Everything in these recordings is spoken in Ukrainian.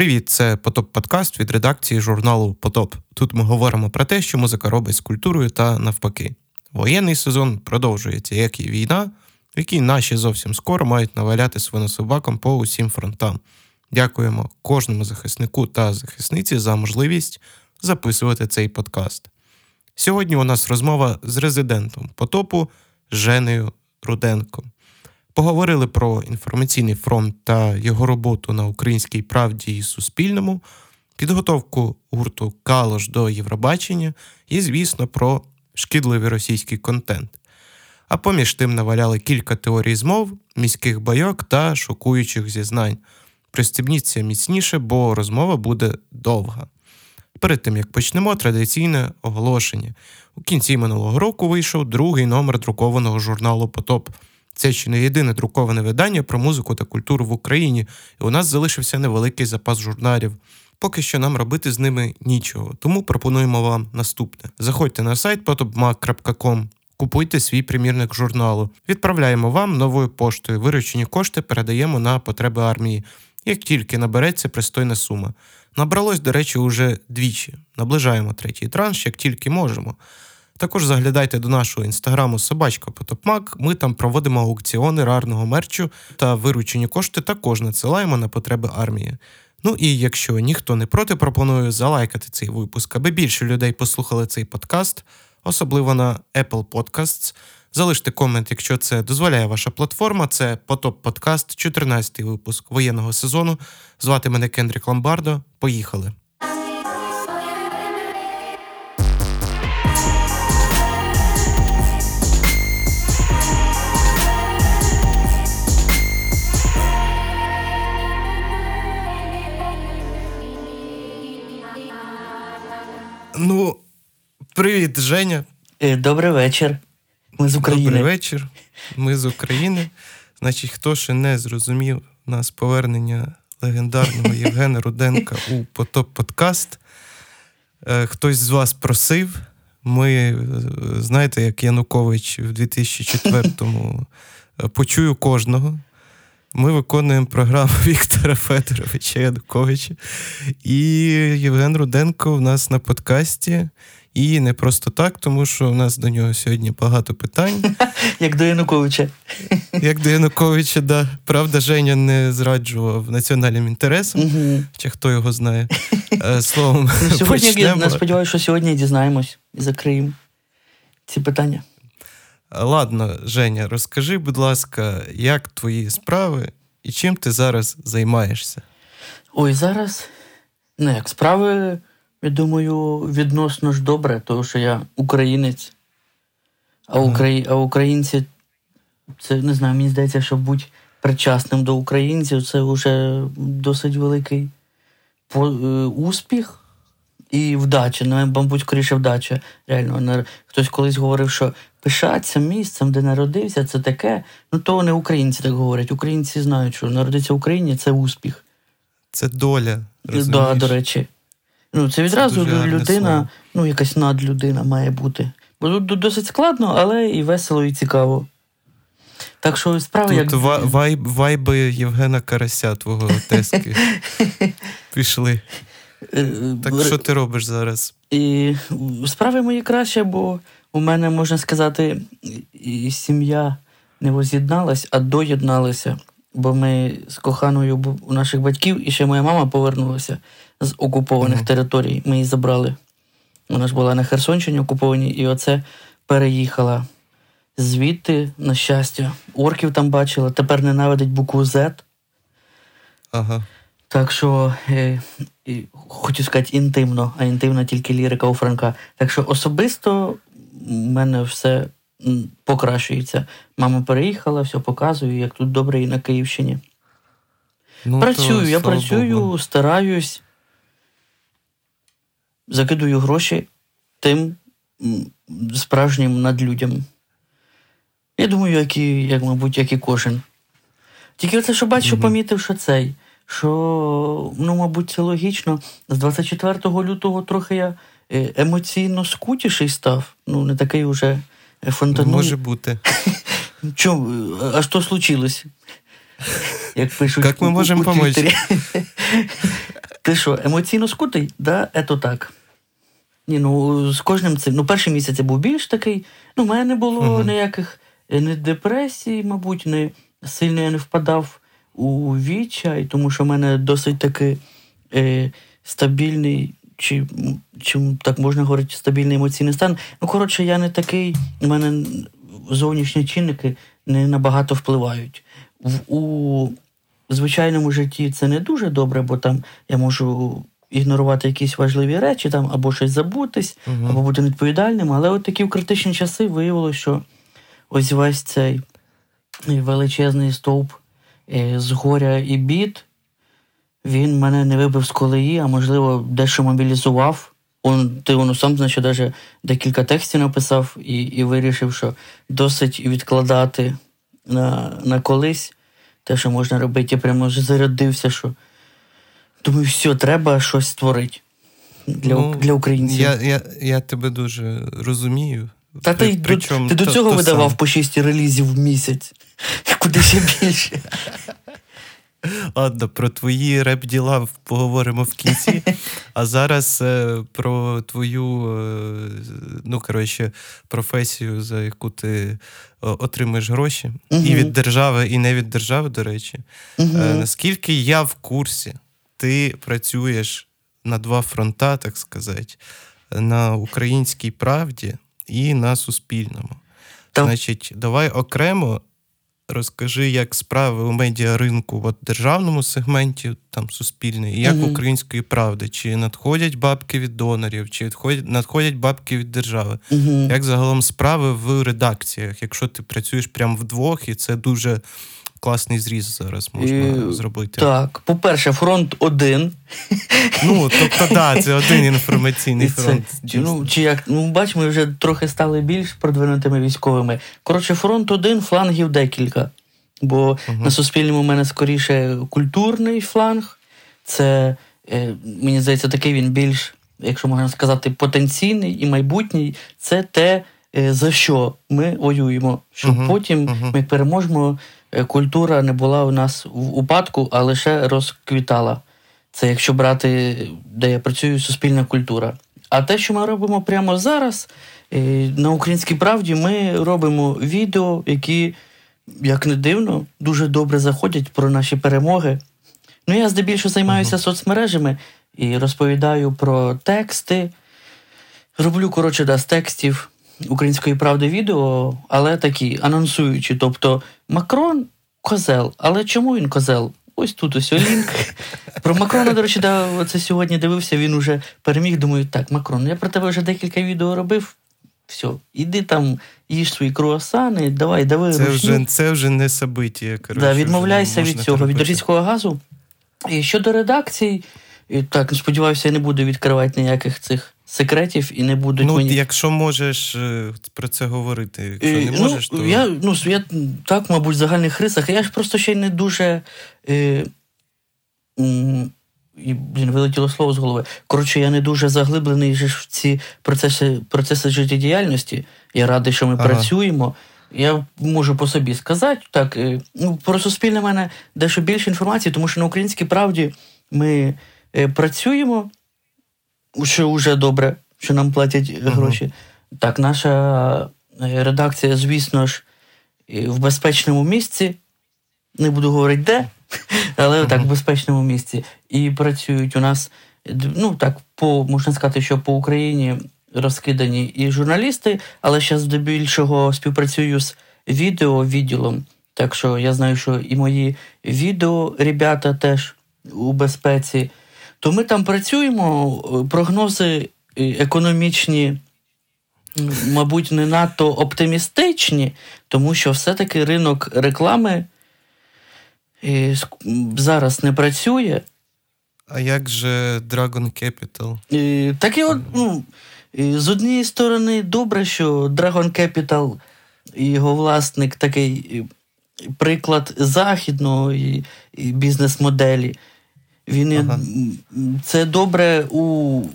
Привіт, це Потоп Подкаст від редакції журналу Потоп. Тут ми говоримо про те, що музика робить з культурою та навпаки. Воєнний сезон продовжується, як і війна, в якій наші зовсім скоро мають наваляти свинособакам по усім фронтам. Дякуємо кожному захиснику та захисниці за можливість записувати цей подкаст. Сьогодні у нас розмова з резидентом потопу Женею Руденко. Поговорили про інформаційний фронт та його роботу на українській правді і Суспільному, підготовку гурту Калош до Євробачення і, звісно, про шкідливий російський контент. А поміж тим наваляли кілька теорій змов, міських байок та шокуючих зізнань. Пристібніться міцніше, бо розмова буде довга. Перед тим як почнемо, традиційне оголошення. У кінці минулого року вийшов другий номер друкованого журналу Потоп. Це ще не єдине друковане видання про музику та культуру в Україні, і у нас залишився невеликий запас журналів. Поки що нам робити з ними нічого, тому пропонуємо вам наступне: заходьте на сайт potopmag.com, купуйте свій примірник журналу, відправляємо вам новою поштою. Виручені кошти передаємо на потреби армії, як тільки набереться пристойна сума. Набралось, до речі, уже двічі. Наближаємо третій транш, як тільки можемо. Також заглядайте до нашого інстаграму Собачка Потопмак. Ми там проводимо аукціони рарного мерчу та виручені кошти також надсилаємо на потреби армії. Ну і якщо ніхто не проти, пропоную залайкати цей випуск, аби більше людей послухали цей подкаст, особливо на Apple Podcasts. Залиште комент, якщо це дозволяє ваша платформа. Це Потоп Подкаст, 14 випуск воєнного сезону. Звати мене Кендрік Ламбардо. Поїхали. Ну, привіт, Женя. Е, добрий вечір. Ми з України. Добрий вечір. Ми з України. Значить, хто ще не зрозумів нас повернення легендарного Євгена Руденка у Потоп Подкаст. Е, хтось з вас просив. Ми, е, знаєте, як Янукович в 2004-му почую кожного. Ми виконуємо програму Віктора Федоровича Януковича. І Євген Руденко в нас на подкасті. І не просто так, тому що у нас до нього сьогодні багато питань. Як до Януковича. Як до Януковича, да. Правда, Женя не зраджував національним інтересам, угу. чи хто його знає. Е, словом, ну, Сьогодні почнемо. я сподіваюся, що сьогодні дізнаємось і закриємо ці питання. Ладно, Женя, розкажи, будь ласка, як твої справи і чим ти зараз займаєшся? Ой, зараз ну як справи, я думаю, відносно ж добре, тому що я українець, а Украї... а українці, це не знаю, мені здається, що будь причасним до українців це вже досить великий е, успіх. І вдача, ну, мабуть, скоріше вдача. Реально, хтось колись говорив, що пишатися місцем, де народився, це таке. Ну то не українці так говорять. Українці знають, що народитися в Україні це успіх. Це доля. Да, до речі. Ну, Це відразу це людина, ну, якась надлюдина має бути. Бо тут досить складно, але і весело, і цікаво. Так що справа як... вайб, вайби Євгена Карася, твого тески. Пішли. Е, так що ти робиш зараз? І Справи мої краще, бо у мене, можна сказати, і сім'я не воз'єдналась, а доєдналася. Бо ми з коханою у наших батьків, і ще моя мама повернулася з окупованих mm-hmm. територій. Ми її забрали. Вона ж була на Херсонщині окупованій, і оце переїхала. Звідти, на щастя, орків там бачила, тепер ненавидить букву Z. Ага. Так що, е, хочу сказати, інтимно, а інтимна тільки лірика у Франка. Так що особисто в мене все покращується. Мама переїхала, все показую, як тут добре і на Київщині. Ну, Працюю, то, я працюю, Богу. стараюсь, закидую гроші тим справжнім надлюдям. Я думаю, як і, як, мабуть, як і кожен. Тільки оце, що бачу, mm помітив, що цей що, ну, мабуть, це логічно. З 24 лютого трохи я е, емоційно скутіший став. Ну, не такий уже фонтану. Може бути. Чому? А що случилось? Як пишуть Як ми можемо допомогти? Ти що, емоційно скутий? Да, ето так. Ні, ну з кожним цим. Ну, перший місяць я був більш такий. Ну, в мене не було Мгм. ніяких е, не депресій, мабуть, не сильно я не впадав у відчай, тому що в мене досить таки е, стабільний, чи, чи так можна говорити, стабільний емоційний стан. Ну, коротше, я не такий, у мене зовнішні чинники не набагато впливають. В, у звичайному житті це не дуже добре, бо там я можу ігнорувати якісь важливі речі, там або щось забутись, Мгм. або бути невідповідальним. Але от такі в критичні часи виявилося, що ось весь цей е, величезний стовп з горя і бід, він мене не вибив з колеї, а можливо, дещо мобілізував. Он, ти воно сам що навіть декілька текстів написав і, і вирішив, що досить відкладати на, на колись те, що можна робити. Я прямо вже зарядився, що думаю, все, треба щось створити для, Ну, для українців. Я, я, я тебе дуже розумію. Та ти, до- причому ти до то- цього то видавав саме. по 6 релізів в місяць. Куди ще більше? Ладно, про твої реп-діла поговоримо в кінці. А зараз е, про твою, е, ну, коротше, професію, за яку ти е, отримаєш гроші. Мгм. І від держави, і не від держави, до речі. Е, наскільки я в курсі, ти працюєш на два фронта, так сказати, на українській правді і на Суспільному. Та- Значить, давай окремо розкажи, як справи у медіаринку в державному сегменті, там суспільний, як угу. української правди. Чи надходять бабки від донорів, чи надходять бабки від держави. Угу. Як загалом справи в редакціях, якщо ти працюєш прямо вдвох, і це дуже класний зріз зараз можна І- зробити. Так, по-перше, фронт один. Ну, тобто, да, це один інформаційний І фронт. ну, чи як, ну, бач, ми вже трохи стали більш продвинутими військовими. Коротше, фронт один, флангів декілька. Бо Мгм. на Суспільному у мене скоріше культурний фланг. Це, е, мені здається, такий він більш, якщо можна сказати, потенційний і майбутній. Це те, е, за що ми воюємо. Щоб Мгм, потім мгм. ми переможемо, культура не була у нас в упадку, а лише розквітала. Це якщо брати, де я працюю, суспільна культура. А те, що ми робимо прямо зараз, е, на українській правді, ми робимо відео, які, як не дивно, дуже добре заходять про наші перемоги. Ну, я здебільшого займаюся соцмережами і розповідаю про тексти. Роблю, коротше, да, з текстів української правди відео, але такі анонсуючі. Тобто Макрон козел. Але чому він козел? Ось тут ось лінк. Про Макрона, до речі, да, оце сьогодні дивився, він уже переміг. Думаю, так, Макрон, я про тебе вже декілька відео робив. Все, іди там, їж свої круасани, давай, давай. Це вже, це вже не собиття. коротше, Да, відмовляйся від цього, від російського газу. І щодо редакцій, і так, сподіваюся, я не буду відкривати ніяких цих секретів і не будуть Ну, мені. якщо можеш е, про це говорити, якщо Е, не ну, можеш, то я, ну, я так, мабуть, в загальних рисах. Я ж просто ще й не дуже. Е, і, блін, вилетіло слово з голови. Коротше, я не дуже заглиблений ж в ці процеси, процеси життєдіяльності. Я радий, що ми Ага. працюємо. Я можу по собі сказати. Так, е, ну, про суспільне в мене дещо більше інформації, тому що на українській правді ми працюємо, що вже добре, що нам платять Мгм. гроші. Так, наша е, редакція, звісно ж, в безпечному місці. Не буду говорити де, але так, в безпечному місці. І працюють у нас, ну так, по, можна сказати, що по Україні розкидані і журналісти, але зараз здебільшого співпрацюю з відеовідділом. Так що я знаю, що і мої відео ребята теж у безпеці. То ми там працюємо, е, прогнози е, економічні мабуть, не надто оптимістичні, тому що все-таки ринок реклами е, зараз не працює. А як же Dragon Capital? Так і от, ну, з однієї сторони, добре, що Dragon Capital і його власник такий приклад західної бізнес-моделі. Він, Ага. Це добре у,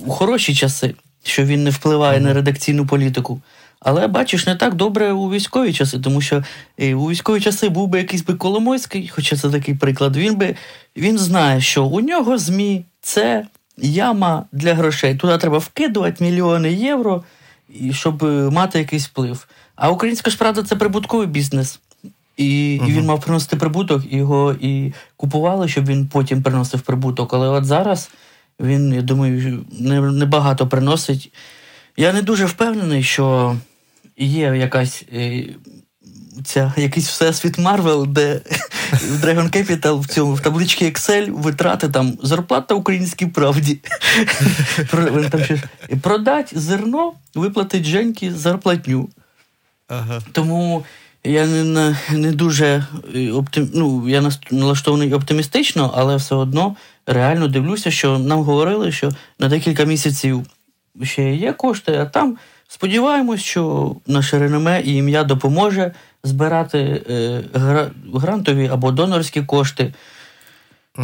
у хороші часи, що він не впливає на редакційну політику. Але бачиш, не так добре у військові часи, тому що е, у військові часи був би якийсь би Коломойський, хоча це такий приклад. Він би він знає, що у нього ЗМІ це яма для грошей. Туди треба вкидувати мільйони євро, щоб е, мати якийсь вплив. А українська ж правда це прибутковий бізнес. І, Мгм. і він мав приносити прибуток, і його і купували, щоб він потім приносив прибуток. Але от зараз він, я думаю, не- небагато приносить. Я не дуже впевнений, що є якась. е, Ця, якийсь всесвіт Марвел, де в Dragon Capital в цьому в табличці Excel витрати там зарплата українській правді. Там ще, Продать зерно, виплатить Женьки зарплатню. Ага. Тому я не, не, дуже е, оптим... ну, я налаштований оптимістично, але все одно реально дивлюся, що нам говорили, що на декілька місяців ще є кошти, а там сподіваємось, що наше реноме і ім'я допоможе збирати е, гра... грантові або донорські кошти.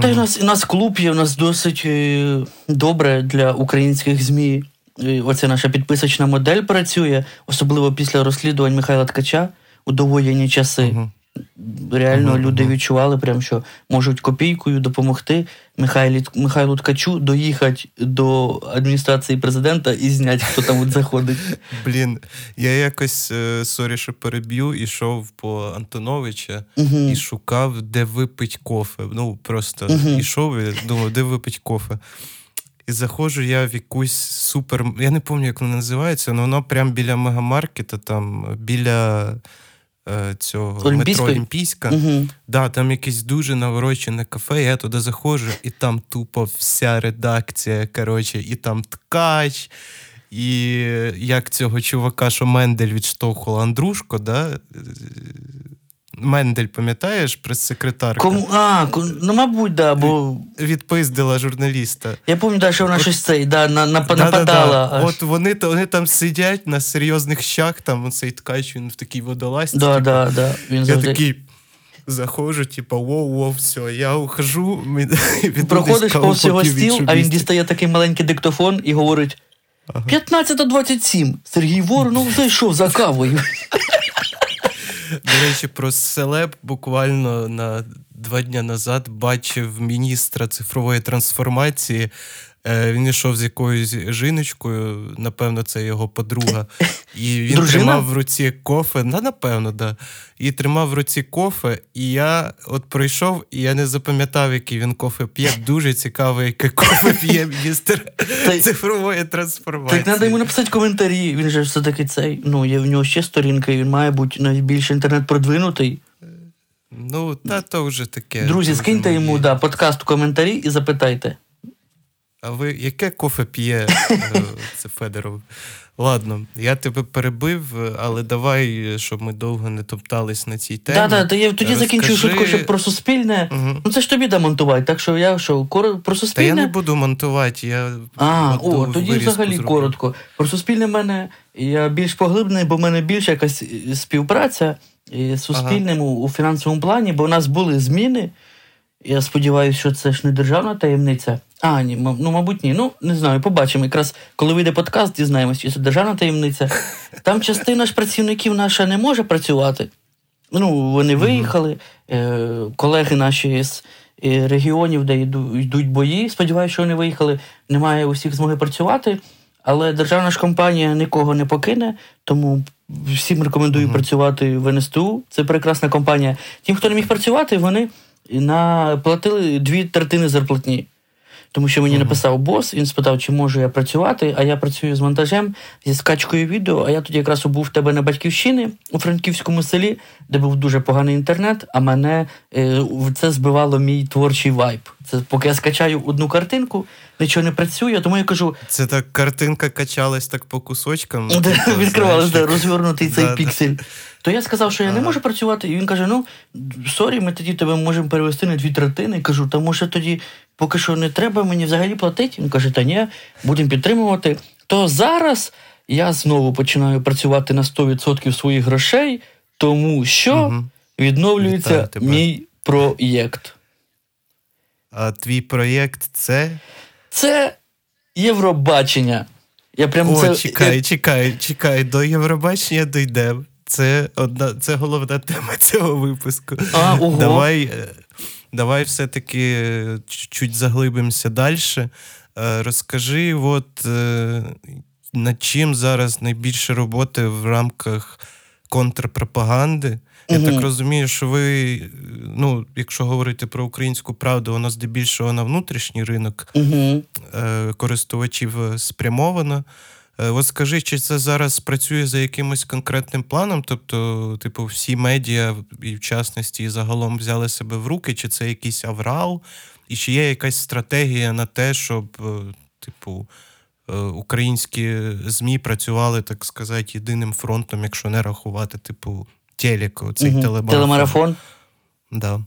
Та й у нас, у нас клуб є, у нас досить е, добре для українських ЗМІ. Е, Оця наша підписочна модель працює, особливо після розслідувань Михайла Ткача у довоєнні часи. Мгм. Реально Мгм, люди відчували, прям, що можуть копійкою допомогти Михайлі, Михайлу Ткачу доїхати до адміністрації президента і зняти, хто там от заходить. Блін, я якось, е, sorry, що переб'ю, ішов по Антоновича Мгм. і шукав, де випить кофе. Ну, просто ішов і думав, де випить кофе. І заходжу я в якусь супер. Я не пам'ятаю, як вона називається, але вона прямо біля мегамаркета, там біля е, цього метро Олімпійська. Угу. Да, там якесь дуже наворочене кафе, я туди заходжу, і там тупо вся редакція. Коротше, і там ткач, і як цього чувака, що Мендель відштовхував Андрушко, да? Мендель, пам'ятаєш, прес-секретарка? Кому... А, ну, мабуть, да, бо Відпиздила журналіста. я пам'ятаю, що вона щось цей, да, на, на, нападала. От вони, вони там сидять на серйозних щах, там оцей ткач, він в такій водолазці. Да, типу. да, да. Він Я такий заходжу, типу, воу-воу, все, я ухожу. Проходиш десь каву повз його поп'ю в стіл, а він дістає такий маленький диктофон і говорить: 15.27. Сергій Воронов зайшов за кавою. До речі, про селеб буквально на два дні назад бачив міністра цифрової трансформації. Е, Він йшов з якоюсь жіночкою, напевно, це його подруга. І він Дружина? тримав в руці кофе. Ну, напевно, да. І тримав в руці кофе. І я от пройшов, і я не запам'ятав, який він кофе п'є. Дуже цікаво, яке кофе п'є міністр цифрової трансформації. Так треба йому написати коментарі. Він же все-таки цей. Ну, є в нього ще сторінка, і він має бути найбільш інтернет продвинутий. Ну, та то вже таке. Друзі, скиньте йому да, подкаст у коментарі і запитайте. А ви яке кофе п'є е, це Федоров? Ладно, я тебе перебив, але давай, щоб ми довго не топтались на цій темі. Так, так, я тоді закінчу Розкажи- шутку, що про суспільне. Мгм. Ну це ж тобі да монтувати, так що я що, кор... про Та я суспільне. не буду монтувати, я А, о, тоді взагалі зроблю. коротко. Про суспільне в мене я більш поглиблений, бо в мене більше якась співпраця е, з суспільним у, у фінансовому плані, бо у нас були зміни. Я сподіваюся, що це ж не державна таємниця. А, ні, ну, мабуть, ні. Ну, не знаю, побачимо. Якраз коли вийде подкаст, дізнаємося, чи це державна таємниця. Там частина ж працівників наша не може працювати. Ну, вони виїхали, е, колеги наші з е, регіонів, де йду, йдуть бої. Сподіваюся, що вони виїхали. Немає усіх змоги працювати. Але державна ж компанія нікого не покине, тому всім рекомендую працювати в НСТУ. Це прекрасна компанія. Тим, хто не міг працювати, вони на... платили дві третини зарплатні. Тому що мені написав бос, він спитав, чи можу я працювати, а я працюю з монтажем, зі скачкою відео. А я тоді якраз був в тебе на батьківщині у франківському селі, де був дуже поганий інтернет, а мене е, в це збивало мій творчий вайб. Це поки я скачаю одну картинку, нічого не працює, тому я кажу, Це так картинка качалась так по кусочкам. де типу, відкривалося, знаєш, розвернутий цей піксель. То я сказав, що я не можу працювати, і він каже: ну, sorry, ми тоді тебе можемо перевести на дві третини. Кажу, та може тоді поки що не треба мені взагалі платити. Він каже, та ні, будемо підтримувати. То зараз я знову починаю працювати на 100% своїх грошей, тому що відновлюється мій проєкт. А твій проєкт це. Це Євробачення. Я прям О, це... чекай, чекай, чекай, до Євробачення дійдемо. Це одна, це головна тема цього випуску. А, ого. Давай, е, давай все-таки е, чуть заглибимося далі. Розкажи, от е, над чим зараз найбільше роботи в рамках контрпропаганди. Я так розумію, що ви, ну, якщо говорити про українську правду, воно здебільшого на внутрішній ринок е, користувачів е, спрямовано. Е, От скажи, чи це зараз працює за якимось конкретним планом? Тобто, типу, всі медіа, і в частності, і загалом взяли себе в руки, чи це якийсь аврал, і чи є якась стратегія на те, щоб, типу, українські ЗМІ працювали, так сказати, єдиним фронтом, якщо не рахувати, типу, телеко, цей Мгм. телемарафон. Телемарафон. Да.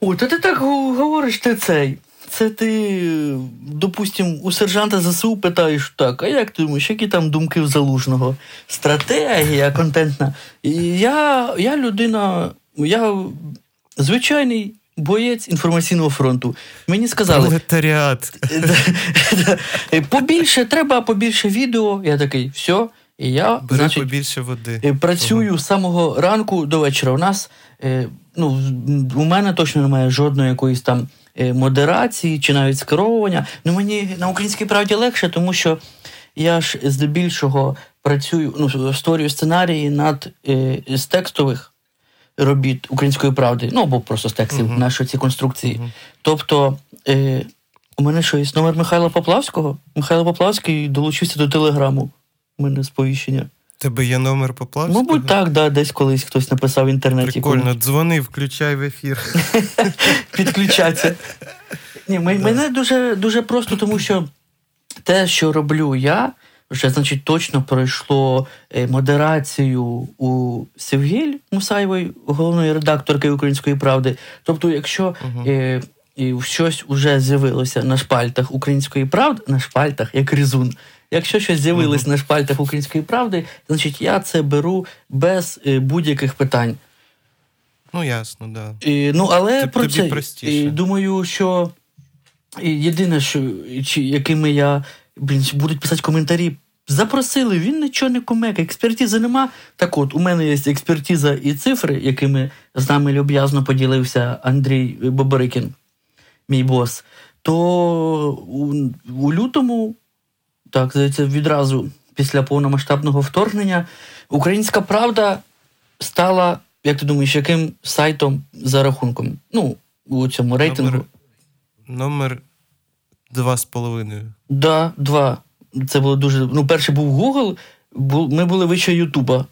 О, та ти так говориш ти цей. Це ти, допустим, у сержанта ЗСУ питаєш так, а як ти думаєш, які там думки в залужного? Стратегія контентна. І я, я людина, я звичайний боєць інформаційного фронту. Мені сказали, Пролетаріат. Да. Побільше, треба побільше відео. Я такий, все. І я, Бери значить, побільше води. е, працюю з самого ранку до вечора. У нас, е, ну, у мене точно немає жодної якоїсь там е, модерації чи навіть скеровування. Ну, мені на українській правді легше, тому що я ж здебільшого працюю, ну, створюю сценарії над з текстових робіт української правди, ну або просто з текстів Мгм. нашої ці конструкції. Мгм. Тобто, у мене що є номер Михайла Поплавського? Михайло Поплавський долучився до телеграму. У мене сповіщення. Тебе є номер Поплавського? Мабуть, так, да, десь колись хтось написав в інтернеті. Прикольно, комусь. дзвони, включай в ефір. Підключаться. Ні, мене дуже, дуже просто, тому що те, що роблю я, вже, значить, точно пройшло е, модерацію у Севгіль Мусаєвої, головної редакторки Української правди. Тобто, якщо е, і щось вже з'явилося на шпальтах Української правди, на шпальтах, як різун. Якщо щось з'явилось на шпальтах Української правди, значить я це беру без е, будь-яких питань. Ну, ясно, да. І, ну, але Тобі про це простіше. і, думаю, що єдине, що чи, якими я блін, будуть писати коментарі. Запросили, він нічого не комека, експертизи нема. Так от, у мене є експертиза і цифри, якими з нами люб'язно поділився Андрій Боборикін, мій бос. То у, у лютому, так, здається, відразу після повномасштабного вторгнення, Українська Правда стала, як ти думаєш, яким сайтом за рахунком? Ну, у цьому рейтингу. Номер, номер два з половиною. Да, два. Це було дуже. Ну, перший був Google, бу- ми були вище Ютуба.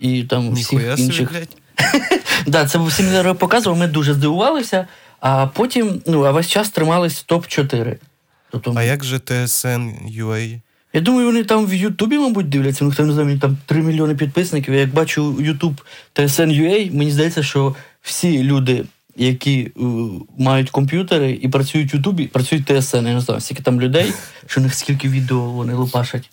І там всіх інших. Да, це був семінар показував, ми дуже здивувалися, а потім, ну, а весь час тримались топ-4. Тобто, А як же TSN UA? Я думаю, вони там в Ютубі, мабуть, дивляться. Ну, хто не знає, мені там 3 мільйони підписників. Я як бачу Ютуб TSN.ua, мені здається, що всі люди, які е, мають комп'ютери і працюють в Ютубі, працюють TSN. Я не знаю, скільки там людей, що у них скільки відео вони лупашать.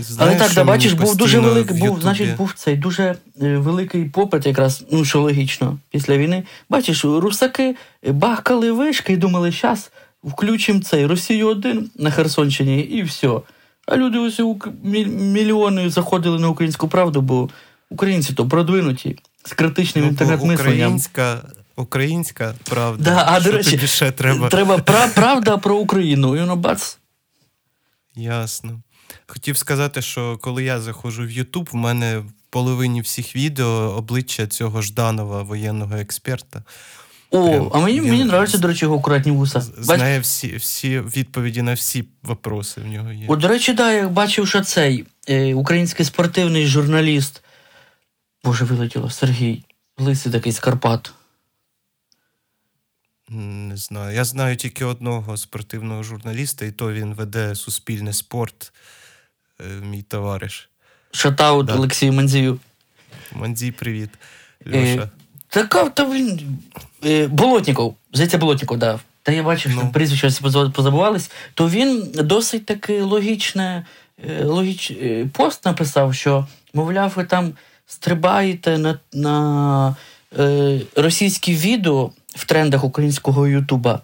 Знаєш, Але так, да, бачиш, був дуже великий, був, значить, був цей дуже е, великий попит, якраз, ну що логічно, після війни. Бачиш, русаки бахкали вишки і думали, щас включимо цей Росію 1 на Херсонщині і все. А люди ось мільйони заходили на українську правду, бо українці то продвинуті з критичним Ну, інтернет-мисленням. Українська, українська правда. Да, а, що до речі, тобі ще треба? Треба пра- правда про Україну. І воно бац. Ясно. Хотів сказати, що коли я заходжу в Ютуб, в мене в половині всіх відео обличчя цього Жданова, воєнного експерта. О, Прям а мені, він мені подобається, до речі, його акуратні вуса. Знає всі, всі відповіді на всі вопроси в нього є. От, до речі, да, я бачив, що цей е, український спортивний журналіст. Боже, вилетіло, Сергій. Лисий такий з Карпат. Не знаю. Я знаю тільки одного спортивного журналіста, і то він веде суспільний спорт, е, мій товариш. Шатаут Да. Олексію Манзію. Мандзій, привіт. Е, Така, та він. Е, Болотніков. Здається, Болотніков, да. Та я бачу, що Ну. всі позабувались, то він досить таки логічне, е, логіч, е, пост написав, що, мовляв, ви там стрибаєте на, на е, російські відео в трендах українського Ютуба.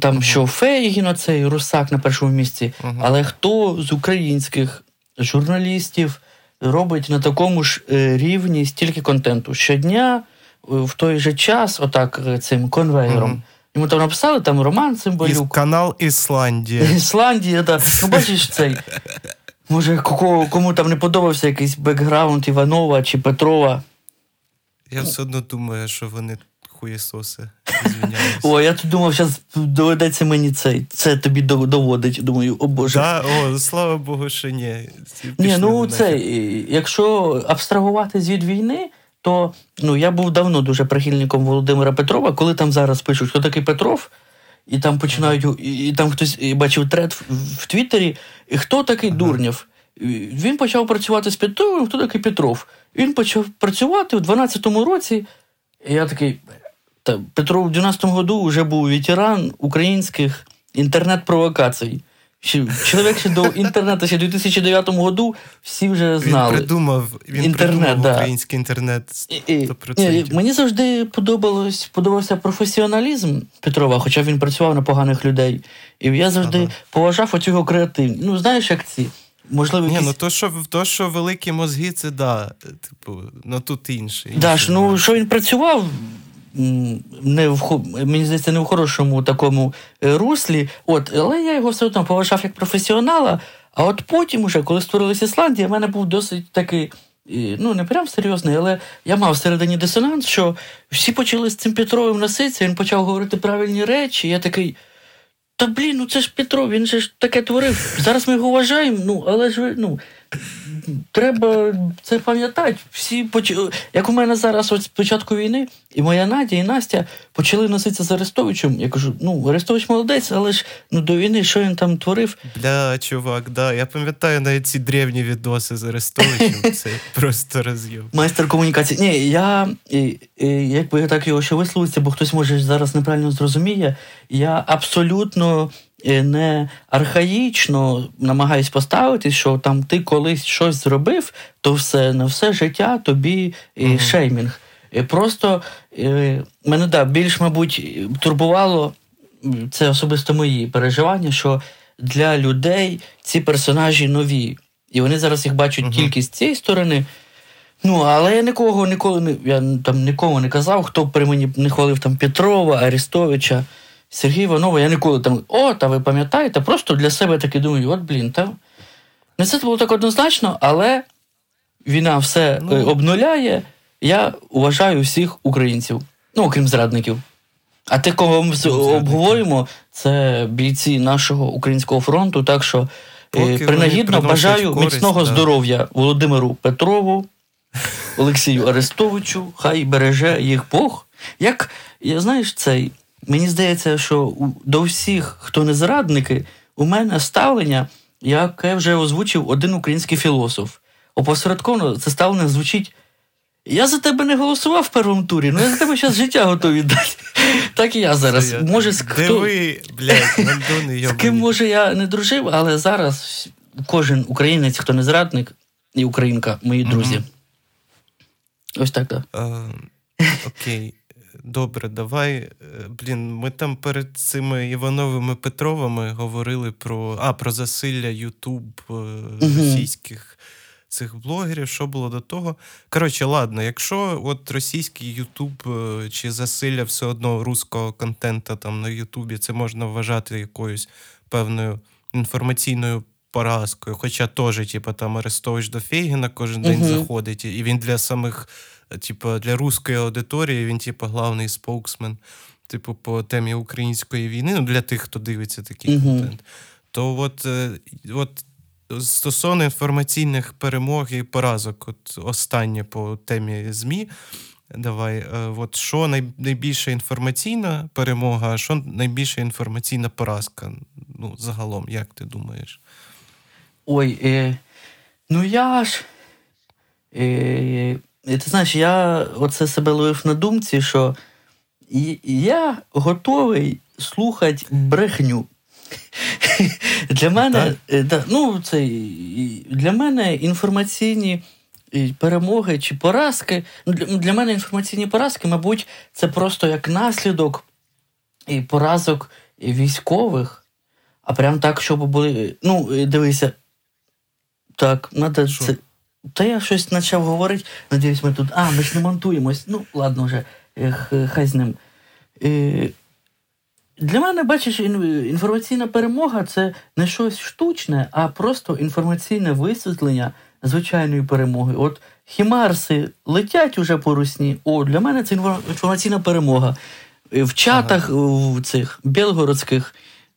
Там що Фейгін, оцей Русак на першому місці, Мгм. але хто з українських журналістів робить на такому ж рівні стільки контенту? Щодня, в той же час, отак е, цим конвейером. Мгм. Йому там написали там Роман Із Цимбалюк, канал Ісландія. Ісландія, да. Ну, бачиш цей. Може, кого, кому там не подобався якийсь бекграунд Іванова чи Петрова. Я все одно думаю, що вони хуєсоси. О, я тут думав, зараз доведеться мені цей. Це тобі доводить. Думаю, о Боже. Да, о, слава Богу, що ні. Всі Ні, ну це, якщо абстрагувати від війни, то ну, я був давно дуже прихильником Володимира Петрова, коли там зараз пишуть, хто такий Петров, і там починають, і, і там хтось і бачив тред в, в Твіттері, і хто такий Дурнєв. І Він почав працювати з Петровим, хто такий Петров. Він почав працювати в 12-му році. І я такий. Та Петров в 12-му году вже був ветеран українських інтернет-провокацій. Ще, чоловік ще до інтернету, ще в 2009 году всі вже Він знали. придумав, він Інтернет, придумав да. український інтернет. І- і- 100%. ні, мені завжди подобалось, подобався професіоналізм Петрова, хоча він працював на поганих людей. І я завжди Ага. поважав оцю його не в мені здається, не в хорошому такому е, руслі. От, але я його все одно поважав як професіонала. А от потім, уже, коли створилась Ісландія, в мене був досить такий. Ну, не прям серйозний, але я мав всередині дисонанс, що всі почали з цим Петровим носитися, він почав говорити правильні речі. Я такий. Та блін, ну це ж Петров, він же ж таке творив. Зараз ми його вважаємо, ну але ж ну. Треба це пам'ятати. Всі поч... Як у мене зараз, от з початку війни, і моя Надя, і Настя почали носитися з Арестовичем. Я кажу: ну, Арестович молодець, але ж ну, до війни що він там творив? Бля, чувак, да. Я пам'ятаю навіть ці древні відоси з Арестовичем. Це просто роз'єм. Майстер комунікації. Ні, я якби я так його ще висловився, бо хтось може зараз неправильно зрозуміє. Я абсолютно не архаїчно намагаюсь поставити, що там ти колись щось зробив, то все на все життя тобі е, Мгм. шеймінг. І просто е, мене да, більш, мабуть, турбувало це особисто мої переживання, що для людей ці персонажі нові. І вони зараз їх бачать Мгм. тільки з цієї сторони. Ну, але я нікого ніколи не я там нікому не казав, хто при мені не хвалив там Петрова, Арестовича, Сергія Іванова. Я ніколи там, о, та ви пам'ятаєте, просто для себе таки думаю, от блін, та не це було так однозначно, але війна все Ну. е, обнуляє. Я вважаю всіх українців, ну окрім зрадників. А те, кого ми з- зрадників. обговорюємо, це бійці нашого українського фронту. Так що е, Поки принагідно бажаю користь, міцного да. здоров'я Володимиру Петрову, Олексію Арестовичу, хай береже їх Бог. Як я знаєш, цей мені здається, що до всіх, хто не зрадники, у мене ставлення, яке вже озвучив один український філософ. Опосередковано це ставлення звучить. Я за тебе не голосував в першому турі, ну я за тебе зараз життя готовий дати. Так і я зараз. Може, з хто, Диви, блядь, з ким, може, я не дружив, але зараз кожен українець, хто не зрадник, і українка, мої друзі. Ось так, так. Е, Окей, добре, давай. Е, Блін, ми там перед цими Івановими Петровими говорили про. А, про засилля Ютуб е, російських цих блогерів. Що було до того? Коротше, ладно, якщо от російський Ютуб е, чи засилля все одно руського контента там на Ютубі, це можна вважати якоюсь певною інформаційною. Поразкою, хоча теж, типу, там Арестович до Фейгіна кожен день Мгм. заходить, і він для самих типу, для руської аудиторії він, типу, главний споксмен, типу, по темі української війни, ну, для тих, хто дивиться такий Мгм. контент. То от, е, от стосовно інформаційних перемог і поразок, от останнє по темі ЗМІ. Давай, е, от що найбільша інформаційна перемога, а що найбільша інформаційна поразка? Ну, загалом, як ти думаєш? Ой, е, ну я ж. Е, ти знаєш, я оце себе ловив на думці, що я готовий слухати брехню. Для мене, е, да, ну, це, для мене інформаційні перемоги чи поразки. ну, Для, для мене інформаційні поразки, мабуть, це просто як наслідок і поразок військових, а прям так, щоб були. Ну, е, дивися. Так, Що? це. Та я щось почав говорити. Надіюсь, ми тут. А, ми ж не монтуємось. Ну, ладно вже, е, хай з ним. Е, Для мене, бачиш, інформаційна перемога це не щось штучне, а просто інформаційне висвітлення звичайної перемоги. От хімарси летять уже по русні. О, для мене це інформаційна перемога. Е, В чатах в цих білгородських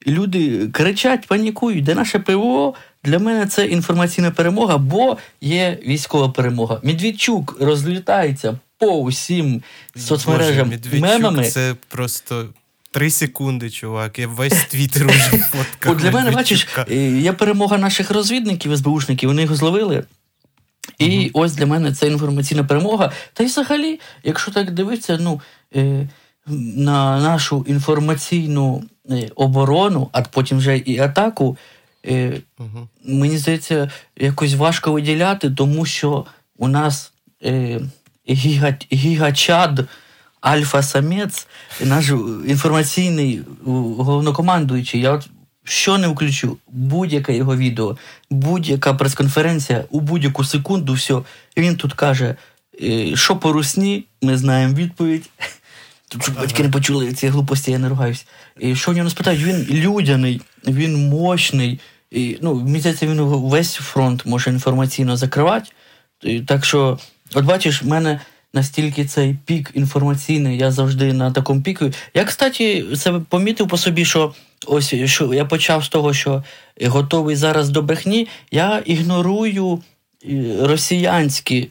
люди кричать, панікують, де наше ПВО. Для мене це інформаційна перемога, бо є військова перемога. Медведчук розлітається по усім соцмережам Боже, Медведчук мемами. Це просто три секунди, чувак. Я весь твіттер уже фоткав. От для мене, бачиш, е, є перемога наших розвідників, СБУшників, вони його зловили. І ось для мене це інформаційна перемога. Та й взагалі, якщо так дивитися, ну, е, на нашу інформаційну е, оборону, а потім вже і атаку, е, Мгм. мені здається, якось важко виділяти, тому що у нас е, гіга, гігачад, альфа-самець, наш інформаційний головнокомандуючий. Я от що не включу, будь-яке його відео, будь-яка прес-конференція, у будь-яку секунду, все, він тут каже, е, що по русні, ми знаємо відповідь. Тут щоб батьки не почули ці глупості, я не ругаюсь. І що в нього спитають? Він людяний, він мощний. І, ну, здається, він весь фронт може інформаційно закривати. Так що, от бачиш, в мене настільки цей пік інформаційний, я завжди на такому піку. Я, кстати, себе помітив по собі, що ось що я почав з того, що готовий зараз до брехні, я ігнорую е, росіянські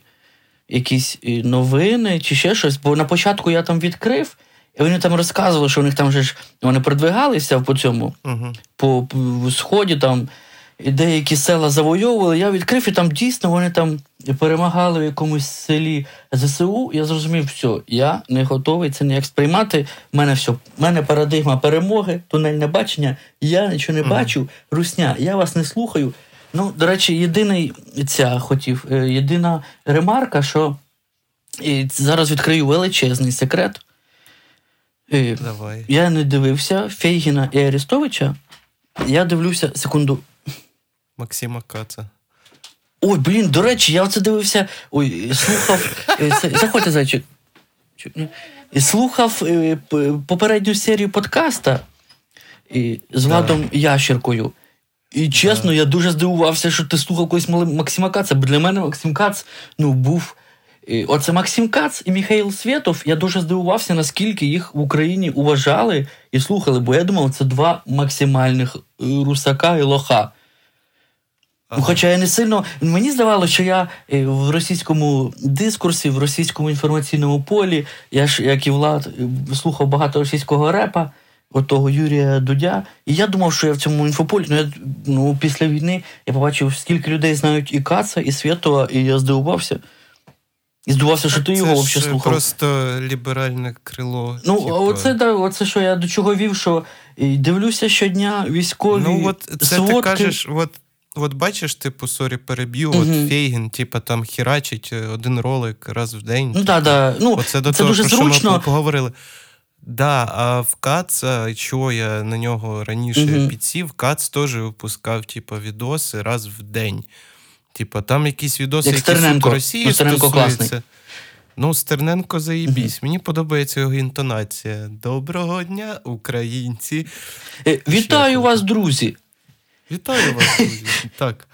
якісь е, новини чи ще щось. Бо на початку я там відкрив, і вони там розказували, що у них там вже ж вони продвигалися по цьому, Мгм. по, по сході там. І деякі села завойовували, я відкрив, і там дійсно вони там перемагали в якомусь селі ЗСУ. Я зрозумів, все, я не готовий це ніяк сприймати. У мене все, в мене парадигма перемоги, тунельне бачення, я нічого не бачу. Русня, я вас не слухаю. Ну, до речі, єдиний ця хотів, е, єдина ремарка, що і зараз відкрию величезний секрет. Е, Давай. Я не дивився Фейгіна і Арестовича. Я дивлюся секунду. Максима Каца. Ой, блін, до речі, я оце дивився. Ой, слухав. е, Заходьте, зайчик. І Слухав е, попередню серію подкаста з Да. Ящеркою. І чесно, я дуже здивувався, що ти слухав колись Максима Каца. Бо для мене Максим Кац ну, був. Оце Максим Кац і Михайло Свєтов. Я дуже здивувався, наскільки їх в Україні уважали і слухали, бо я думав, це два максимальних е, русака і лоха. Ага. Хоча я не сильно. Мені здавалося, що я е, в російському дискурсі, в російському інформаційному полі, я ж, як і Влад, е, слухав багато російського репа, отого Юрія Дудя. І я думав, що я в цьому інфополі. Ну, я, ну після війни я побачив, скільки людей знають і Каца, і Свєтова, і я здивувався. І здивувався, що ти його взагалі слухав. Просто ліберальне крило. Ну, типу. а оце, да, оце що я до чого вів, що дивлюся щодня військові. Ну, от це сводки. ти кажеш, от, от бачиш, типу, sorry, переб'ю, Мгм. от Фейгін, типу, там хірачить е, один ролик раз в день. Ну, да, да. ну, Оце до це того, дуже про що ми поговорили. Да, а в Кац, чого я на нього раніше Мгм. підсів, Кац теж випускав, типу, відоси раз в день. Типу, там якісь відоси, Як які Стерненко. Росії Ну, Стерненко стосуються. класний. Ну, Стерненко заїбісь. Мені подобається його інтонація. Доброго дня, українці. Е, Вітаю Ще вас, друзі. Вітаю вас, друзі. Так.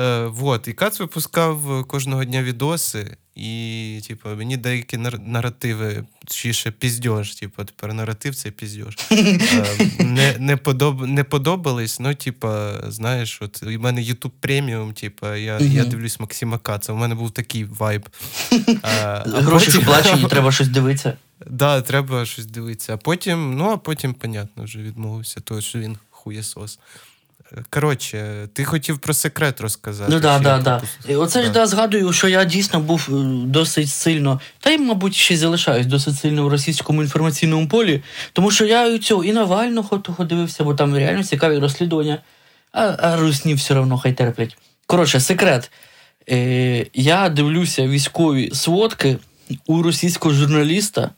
Е, вот. І Кац випускав кожного дня відоси, і, типу, мені деякі наративи, чи ще піздьош, типу, тепер наратив це піздьош. Е, не, не, подоб, не подобались, ну, типу, знаєш, от у мене YouTube преміум, типу, я, я дивлюсь Максима Каца, у мене був такий вайб. Е, а Гроші потім- плачені, треба щось дивитися. Да, треба щось дивитися. А потім, ну а потім, понятно, вже відмовився, того, що він хуєсос. Коротше, ти хотів про секрет розказати. Ну да, да, да. Оце ж да, згадую, що я дійсно був е, досить сильно, та й, мабуть, ще й залишаюсь досить сильно в російському інформаційному полі, тому що я і цього і Навального того дивився, бо там реально цікаві розслідування, а, а русні все одно хай терплять. Коротше, секрет. Е, я дивлюся військові сводки у російського журналіста,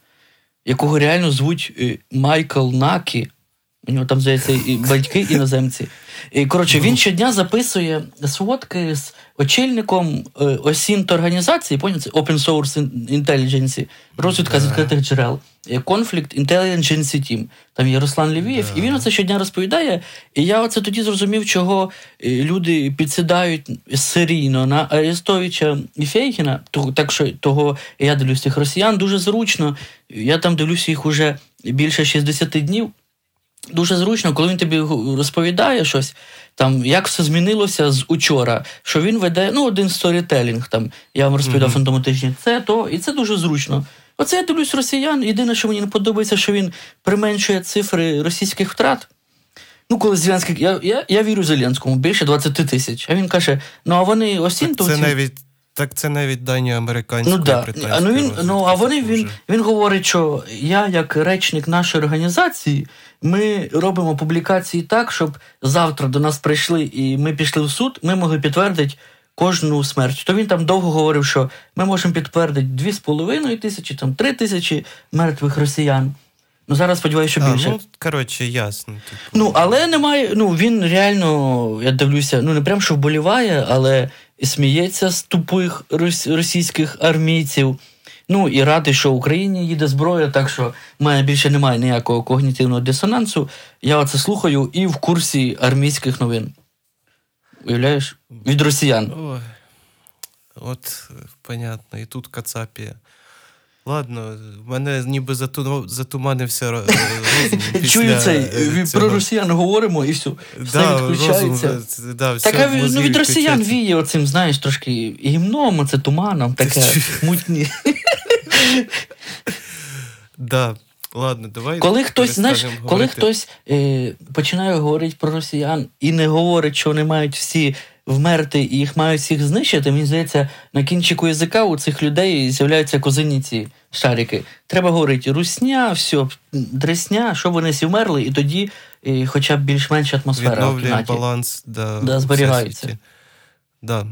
якого реально звуть е, Майкл Накі. У нього там, здається, і батьки іноземці. І, коротше, він щодня записує сводки з очільником е, осінт організації, поняв, це Open Source Intelligence, розвідка з відкритих джерел. е, Conflict Intelligence Team. Там є Руслан Лівієв, і він оце щодня розповідає. І я оце тоді зрозумів, чого е, люди підсідають серійно на Арестовича і Фейгіна, так що того я дивлюсь цих росіян дуже зручно. Я там дивлюся їх уже більше 60 днів. Дуже зручно, коли він тобі розповідає щось, там як все змінилося з учора, що він веде ну, один сторітелінг, там я вам розповідав Мгм. фантоматичні, це то, і це дуже зручно. Оце я дивлюсь росіян. Єдине, що мені не подобається, що він применшує цифри російських втрат. Ну, коли Зеленський, я, я, я вірю Зеленському, більше 20 тисяч. А він каже: ну а вони Так осінтовці. це навіть так це навіть дані американської Ну да. британської А ну він ну а вони він, він говорить, що я, як речник нашої організації, ми робимо публікації так, щоб завтра до нас прийшли і ми пішли в суд, ми могли підтвердити кожну смерть. То він там довго говорив, що ми можемо підтвердити дві з половиною тисячі, там три тисячі мертвих росіян. Ну зараз сподіваюся, що А, більше. ну, коротше, ясно. Типу. Ну, але немає. Ну, він реально, я дивлюся, ну не прям що вболіває, але сміється з тупих російських армійців. Ну і радий, що в Україні їде зброя, так що в мене більше немає ніякого когнітивного дисонансу. Я оце слухаю і в курсі армійських новин. Уявляєш? Від росіян. Ой, от, понятно, і тут Кацапія. Ладно, в мене ніби зату... затуманився ро- розум. після, Чую цей, е, цього. про росіян говоримо і все. Все Да, відключається. розум, е, да, все, Так, а ну, від росіян віє оцим, знаєш, трошки гімном, це туманом, таке мутні. Да. Ладно, давай. Коли хтось, знаєш, перестанемо коли говорити. хтось е, починає говорити про росіян і не говорить, що вони мають всі вмерти і їх мають всіх знищити, мені здається, на кінчику язика у цих людей з'являються козині ці шарики. Треба говорити русня, все, дресня, щоб вони всі вмерли, і тоді е, хоча б більш-менш атмосфера в кімнаті. баланс да, Да, зберігається. Да.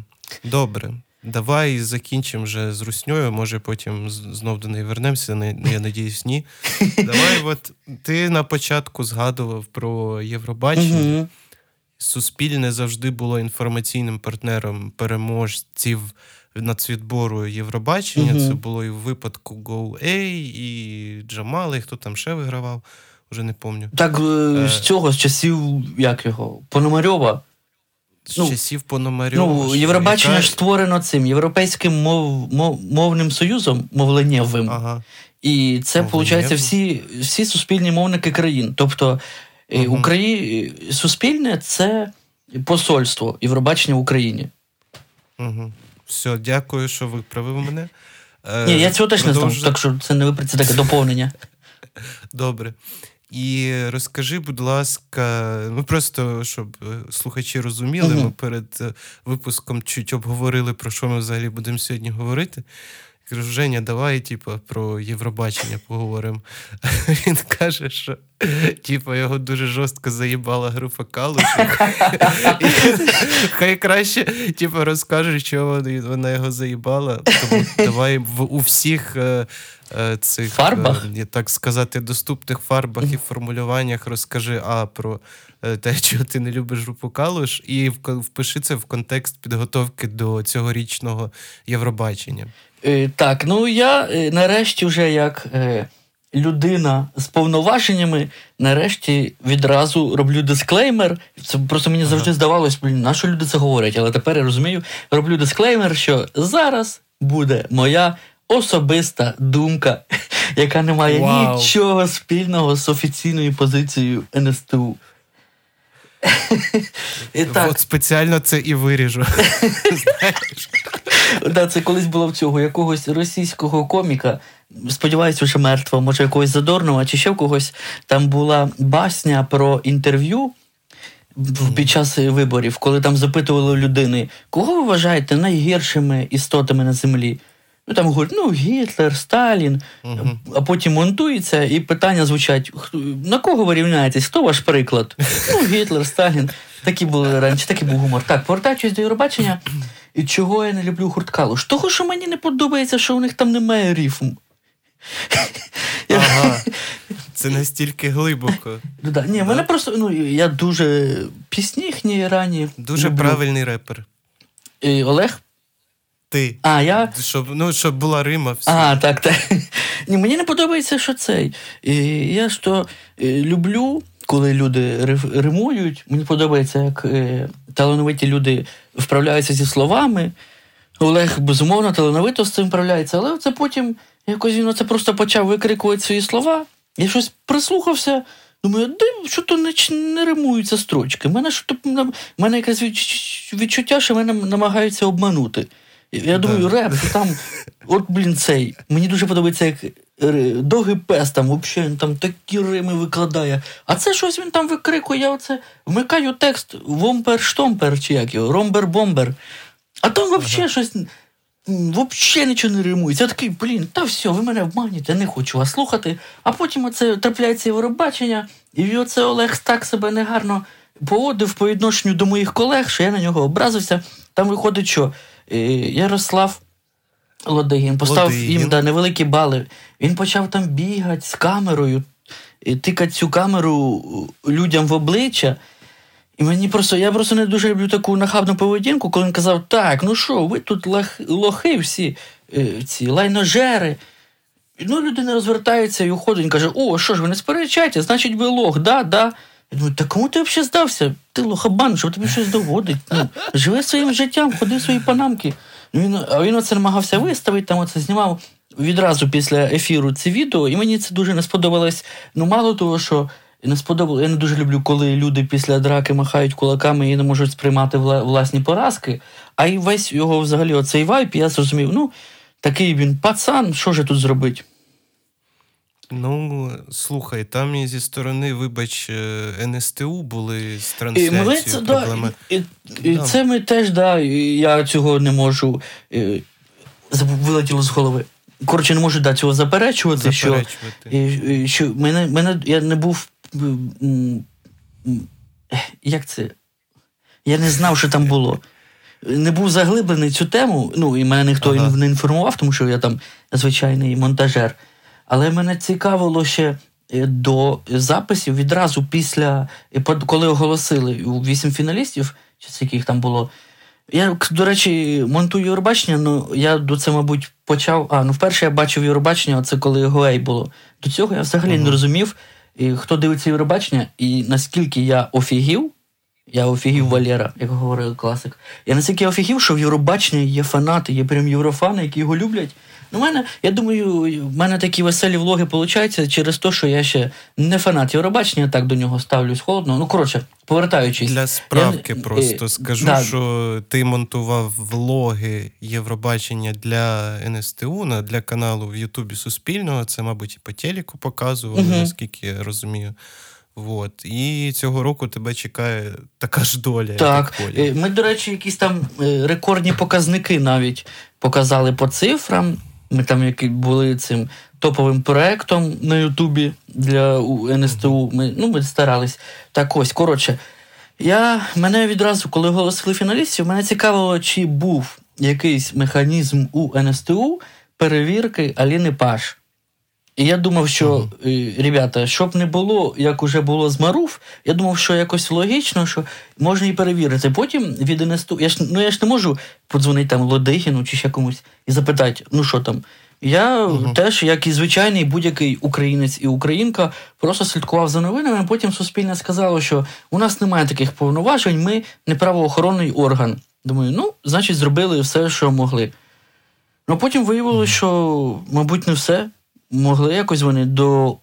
Добре. Давай закінчимо вже з русньою, може потім знов до неї вернемося. Не, я надіюсь, ні. Давай, от ти на початку згадував про Євробачення. Суспільне завжди було інформаційним партнером переможців нацвідбору Євробачення. Мгм. Це було і в випадку GoA, і Джамали, і хто там ще вигравав, вже не пам'ятаю. Так е, Е. з цього, з часів, як його, Пономарьова. З Ну, часів Пономарьова. Ну, Євробачення яка- ж створено цим Європейським мов, мов, мовним союзом, мовленнєвим. Ага. І це, виходить, всі, всі суспільні мовники країн. Тобто е, Мгм. Украї... суспільне це посольство Євробачення в Україні. Угу. Все, дякую, що виправив мене. Е, Ні, я цього теж не знав, так що це не це таке доповнення. Добре. І розкажи, будь ласка, ну просто щоб е, слухачі розуміли, Мгм. ми перед е, випуском чуть обговорили, про що ми взагалі будемо сьогодні говорити. Кажу, Женя, давай, типа, про Євробачення поговоримо. Він каже, що типа, його дуже жорстко заїбала група Калуш. Хай краще, типа, розкаже, що вона його заїбала. Тому давай в, у всіх е, е, цих Фарбах? е, так сказати, доступних фарбах і формулюваннях розкажи а про е, те, що ти не любиш групу Калуш, і впиши це в контекст підготовки до цьогорічного Євробачення. Е, Так, ну я е, нарешті вже як е, людина з повноваженнями, нарешті відразу роблю дисклеймер. Це просто мені завжди здавалось, блін, на що люди це говорять, але тепер я розумію, роблю дисклеймер, що зараз буде моя особиста думка, яка не має Вау. нічого спільного з офіційною позицією НСТУ. І так, От спеціально це і виріжу. Да, це колись було в цього якогось російського коміка. Сподіваюся, що мертвого, може якогось задорного, чи ще в когось. Там була басня про інтерв'ю під час виборів, коли там запитували людини, кого ви вважаєте найгіршими істотами на землі? Ну там говорять, ну Гітлер, Сталін, Мгм. а потім монтується, і питання звучать: на кого ви рівняєтесь? Хто ваш приклад? Ну, Гітлер, Сталін. Такі були раніше, такий був гумор. Так, повертаючись до Євробачення, і чого я не люблю хурткалуш? Того, що мені не подобається, що у них там немає рифм. Ага. Це настільки глибоко. Ну, да. Ні, Да. мене просто, ну, я дуже пісні їхні ранні. Дуже люблю. правильний репер. І Олег? Ти. А, я. Щоб, ну, щоб була Рима, все. А, так, так. Ні, мені не подобається, що цей. І я ж то е, люблю, коли люди римують. Мені подобається, як е, талановиті люди вправляються зі словами. Олег, безумовно, талановито з цим вправляється, але це потім якось він оце просто почав викрикувати свої слова. Я щось прислухався. Думаю, де що то не, не римуються строчки. У мене, що то, мене якесь відчуття, що мене намагаються обманути. Я думаю, Да. реп, там, от, блін, цей. Мені дуже подобається, як е, Доги Пес там, взагалі, він там такі рими викладає. А це щось він там викрикує, я оце вмикаю текст Вомпер-штомпер, чи як його, Ромбер-бомбер. А там взагалі щось. Взагалі нічого не римується. Я такий, блін, та все, ви мене обманюєте, не хочу вас слухати. А потім оце трапляється Євробачення, і оце Олег так себе негарно поводив по відношенню до моїх колег, що я на нього образився. Там виходить, що Ярослав Лодигін поставив Лодигін. їм да, невеликі бали. Він почав там бігати з камерою, і тикати цю камеру людям в обличчя. І мені просто, я просто не дуже люблю таку нахабну поведінку, коли він казав: так, ну що, ви тут лох, лохи всі, е, ці лайножери. Ну, людина розвертається і уходить, він каже: О, що ж, ви не сперечаєте, значить, ви лох, да, да. Я думаю, та кому ти взагалі здався? Ти лохабан, що тобі щось доводить. Ну, живи своїм життям, ходи в свої панамки. Ну, Він, а він оце намагався виставити, там оце знімав відразу після ефіру це відео, і мені це дуже не сподобалось. Ну, мало того, що не сподобалось, я не дуже люблю, коли люди після драки махають кулаками і не можуть сприймати вла- власні поразки. А й весь його взагалі оцей вайп, я зрозумів, ну, такий він пацан, що ж тут зробить? Ну, слухай, там і зі сторони, вибач, е, НСТУ були з трансляцією ми це, да, і, і, Да. це ми теж, да, я цього не можу. е, Вилетіло з голови. Коротше, не можу да, цього заперечувати, що, Заперечувати. і, що мене, мене, я не був. Як це? Я не знав, що там було. Не був заглиблений цю тему, ну і мене ніхто Ага. не інформував, тому що я там звичайний монтажер. Але мене цікавило ще е, до записів відразу після, е, коли оголосили вісім фіналістів, чи яких там було. Я, до речі, монтую Євробачення, ну я до це, мабуть, почав. А, ну вперше я бачив Євробачення, це коли Гоей було. До цього я взагалі не розумів, і хто дивиться Євробачення, і наскільки я офігів, я офігів Валера, як говорив класик. Я настільки офігів, що в Євробаченні є фанати, є прям єврофани, які його люблять. Ну, в мене, я думаю, в мене такі веселі влоги получаються через те, що я ще не фанат Євробачення, так до нього ставлюсь холодно. Ну, коротше, повертаючись. Для справки Я- просто е, скажу, да. що ти монтував влоги Євробачення для НСТУ на для каналу в Ютубі Суспільного. Це, мабуть, і по телеку показували, Мгм. наскільки я розумію. Вот. І цього року тебе чекає така ж доля. Так, поняв. е, ми, до речі, якісь там е, рекордні показники навіть показали по цифрам. Ми там які були цим топовим проектом на Ютубі для НСТУ. Ми, ну, ми старались. Так ось, коротше, я, мене відразу, коли оголосили фіналістів, мене цікавило, чи був якийсь механізм у НСТУ перевірки Аліни Паш. І я думав, що, е, ребята, щоб не було, як уже було з Маруф, я думав, що якось логічно, що можна і перевірити. Потім від НСТУ, я ж, ну, я ж не можу подзвонити там Лодихіну чи ще комусь і запитати, ну що там. Я Мгм. теж, як і звичайний будь-який українець і українка, просто слідкував за новинами. а Потім Суспільне сказало, що у нас немає таких повноважень, ми не правоохоронний орган. Думаю, ну, значить, зробили все, що могли. Ну, потім виявилося, що, мабуть, не все. Могли якось вони до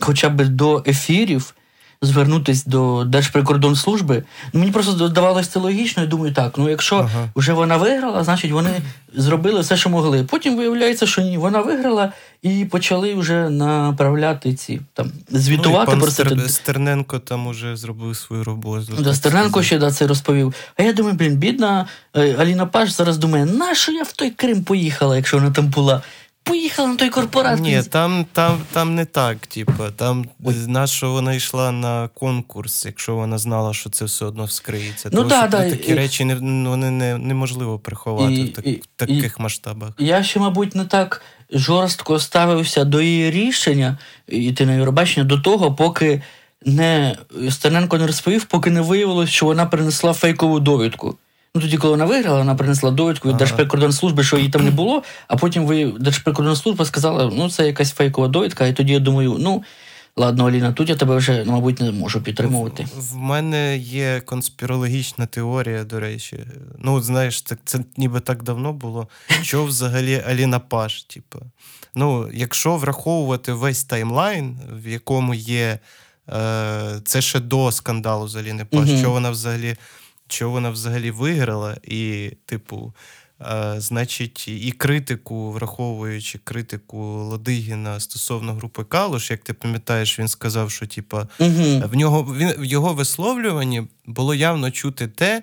хоча б до ефірів звернутися до Держприкордонслужби. Ну, мені просто здавалося це логічно, і думаю, так, ну якщо Ага. вже вона виграла, значить вони зробили все, що могли. Потім виявляється, що ні, вона виграла і почали вже направляти ці там звітувати ну, і пан. Стер- Стерненко там уже зробив свою роботу. Да, Стерненко ще да, це розповів. А я думаю, блін, бідна е, Аліна Паш зараз думає, нащо я в той Крим поїхала, якщо вона там була? Поїхала на той корпорат. Ні, там, там, там не так, типа. Там на що вона йшла на конкурс, якщо вона знала, що це все одно вскриється. Ну Тому да, що да, такі і- речі не, ну, вони не, неможливо приховати І- в, так, і- таких масштабах. Я ще, мабуть, не так жорстко ставився до її рішення йти на Євробачення до того, поки не Стерненко не розповів, поки не виявилось, що вона принесла фейкову довідку. Ну, тоді, коли вона виграла, вона принесла довідку від Ага. Держприкордонслужби, що її там не було, а потім ви Держприкордонслужба сказала, ну це якась фейкова довідка, і тоді я думаю, ну ладно, Аліна, тут я тебе вже, ну, мабуть, не можу підтримувати. В мене є конспірологічна теорія, до речі. Ну, знаєш, це, це ніби так давно було. Що взагалі Аліна Паш? Типу. Ну, якщо враховувати весь таймлайн, в якому є е, це ще до скандалу з Аліни Паш, Мгм. що вона взагалі, що вона взагалі виграла, і, типу. Е, значить, і критику, враховуючи критику Лодигіна стосовно групи Калуш, як ти пам'ятаєш, він сказав, що типа Угу. в нього він в його висловлюванні було явно чути те,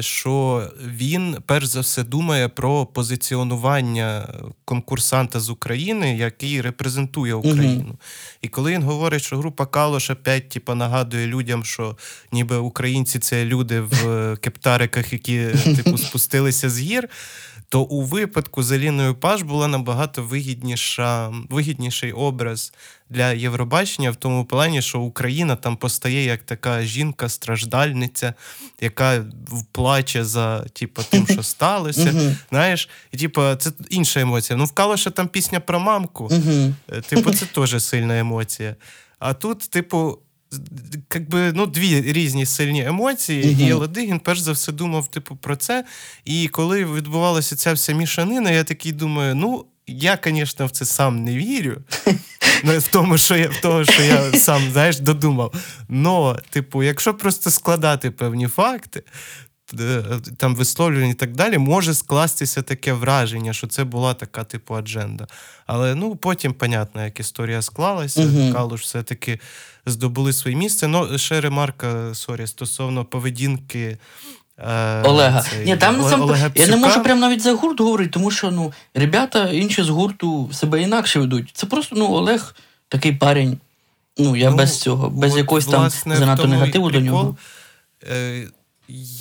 що він перш за все думає про позиціонування конкурсанта з України, який репрезентує Україну. І коли він говорить, що група Калош опять типа, нагадує людям, що ніби українці це люди в е, кептариках, які типу спустилися з гір. То у випадку з Аліною Паш була набагато вигідніша, вигідніший образ для Євробачення в тому плані, що Україна там постає як така жінка-страждальниця, яка плаче за типу, тим, що сталося. Знаєш, і типу, це інша емоція. Ну, в Калоша там пісня про мамку. Е, Типу, це теж сильна емоція. А тут, типу, как би, ну, дві різні сильні емоції, Мгм. і Ладигін перш за все думав, типу, про це. І коли відбувалася ця вся мішанина, я такий думаю, ну. Я, звісно, в це сам не вірю. Ну, В тому, що я, в того, що я сам знаєш, додумав. Но, типу, якщо просто складати певні факти, там висловлювання і так далі, може скластися таке враження, що це була така, типу, адженда. Але ну, потім, понятно, як історія склалася, Мгм. Калуш все-таки здобули своє місце. Ну, ще ремарка, sorry, стосовно поведінки. е, Олега. цей, Ні, там Оле- сам Олега я не можу прям навіть за гурт говорити, тому що ну ребята інші з гурту себе інакше ведуть. Це просто ну Олег такий парень. Ну я Ну, без цього, без от, якогось там занадто негативу до нього. Е,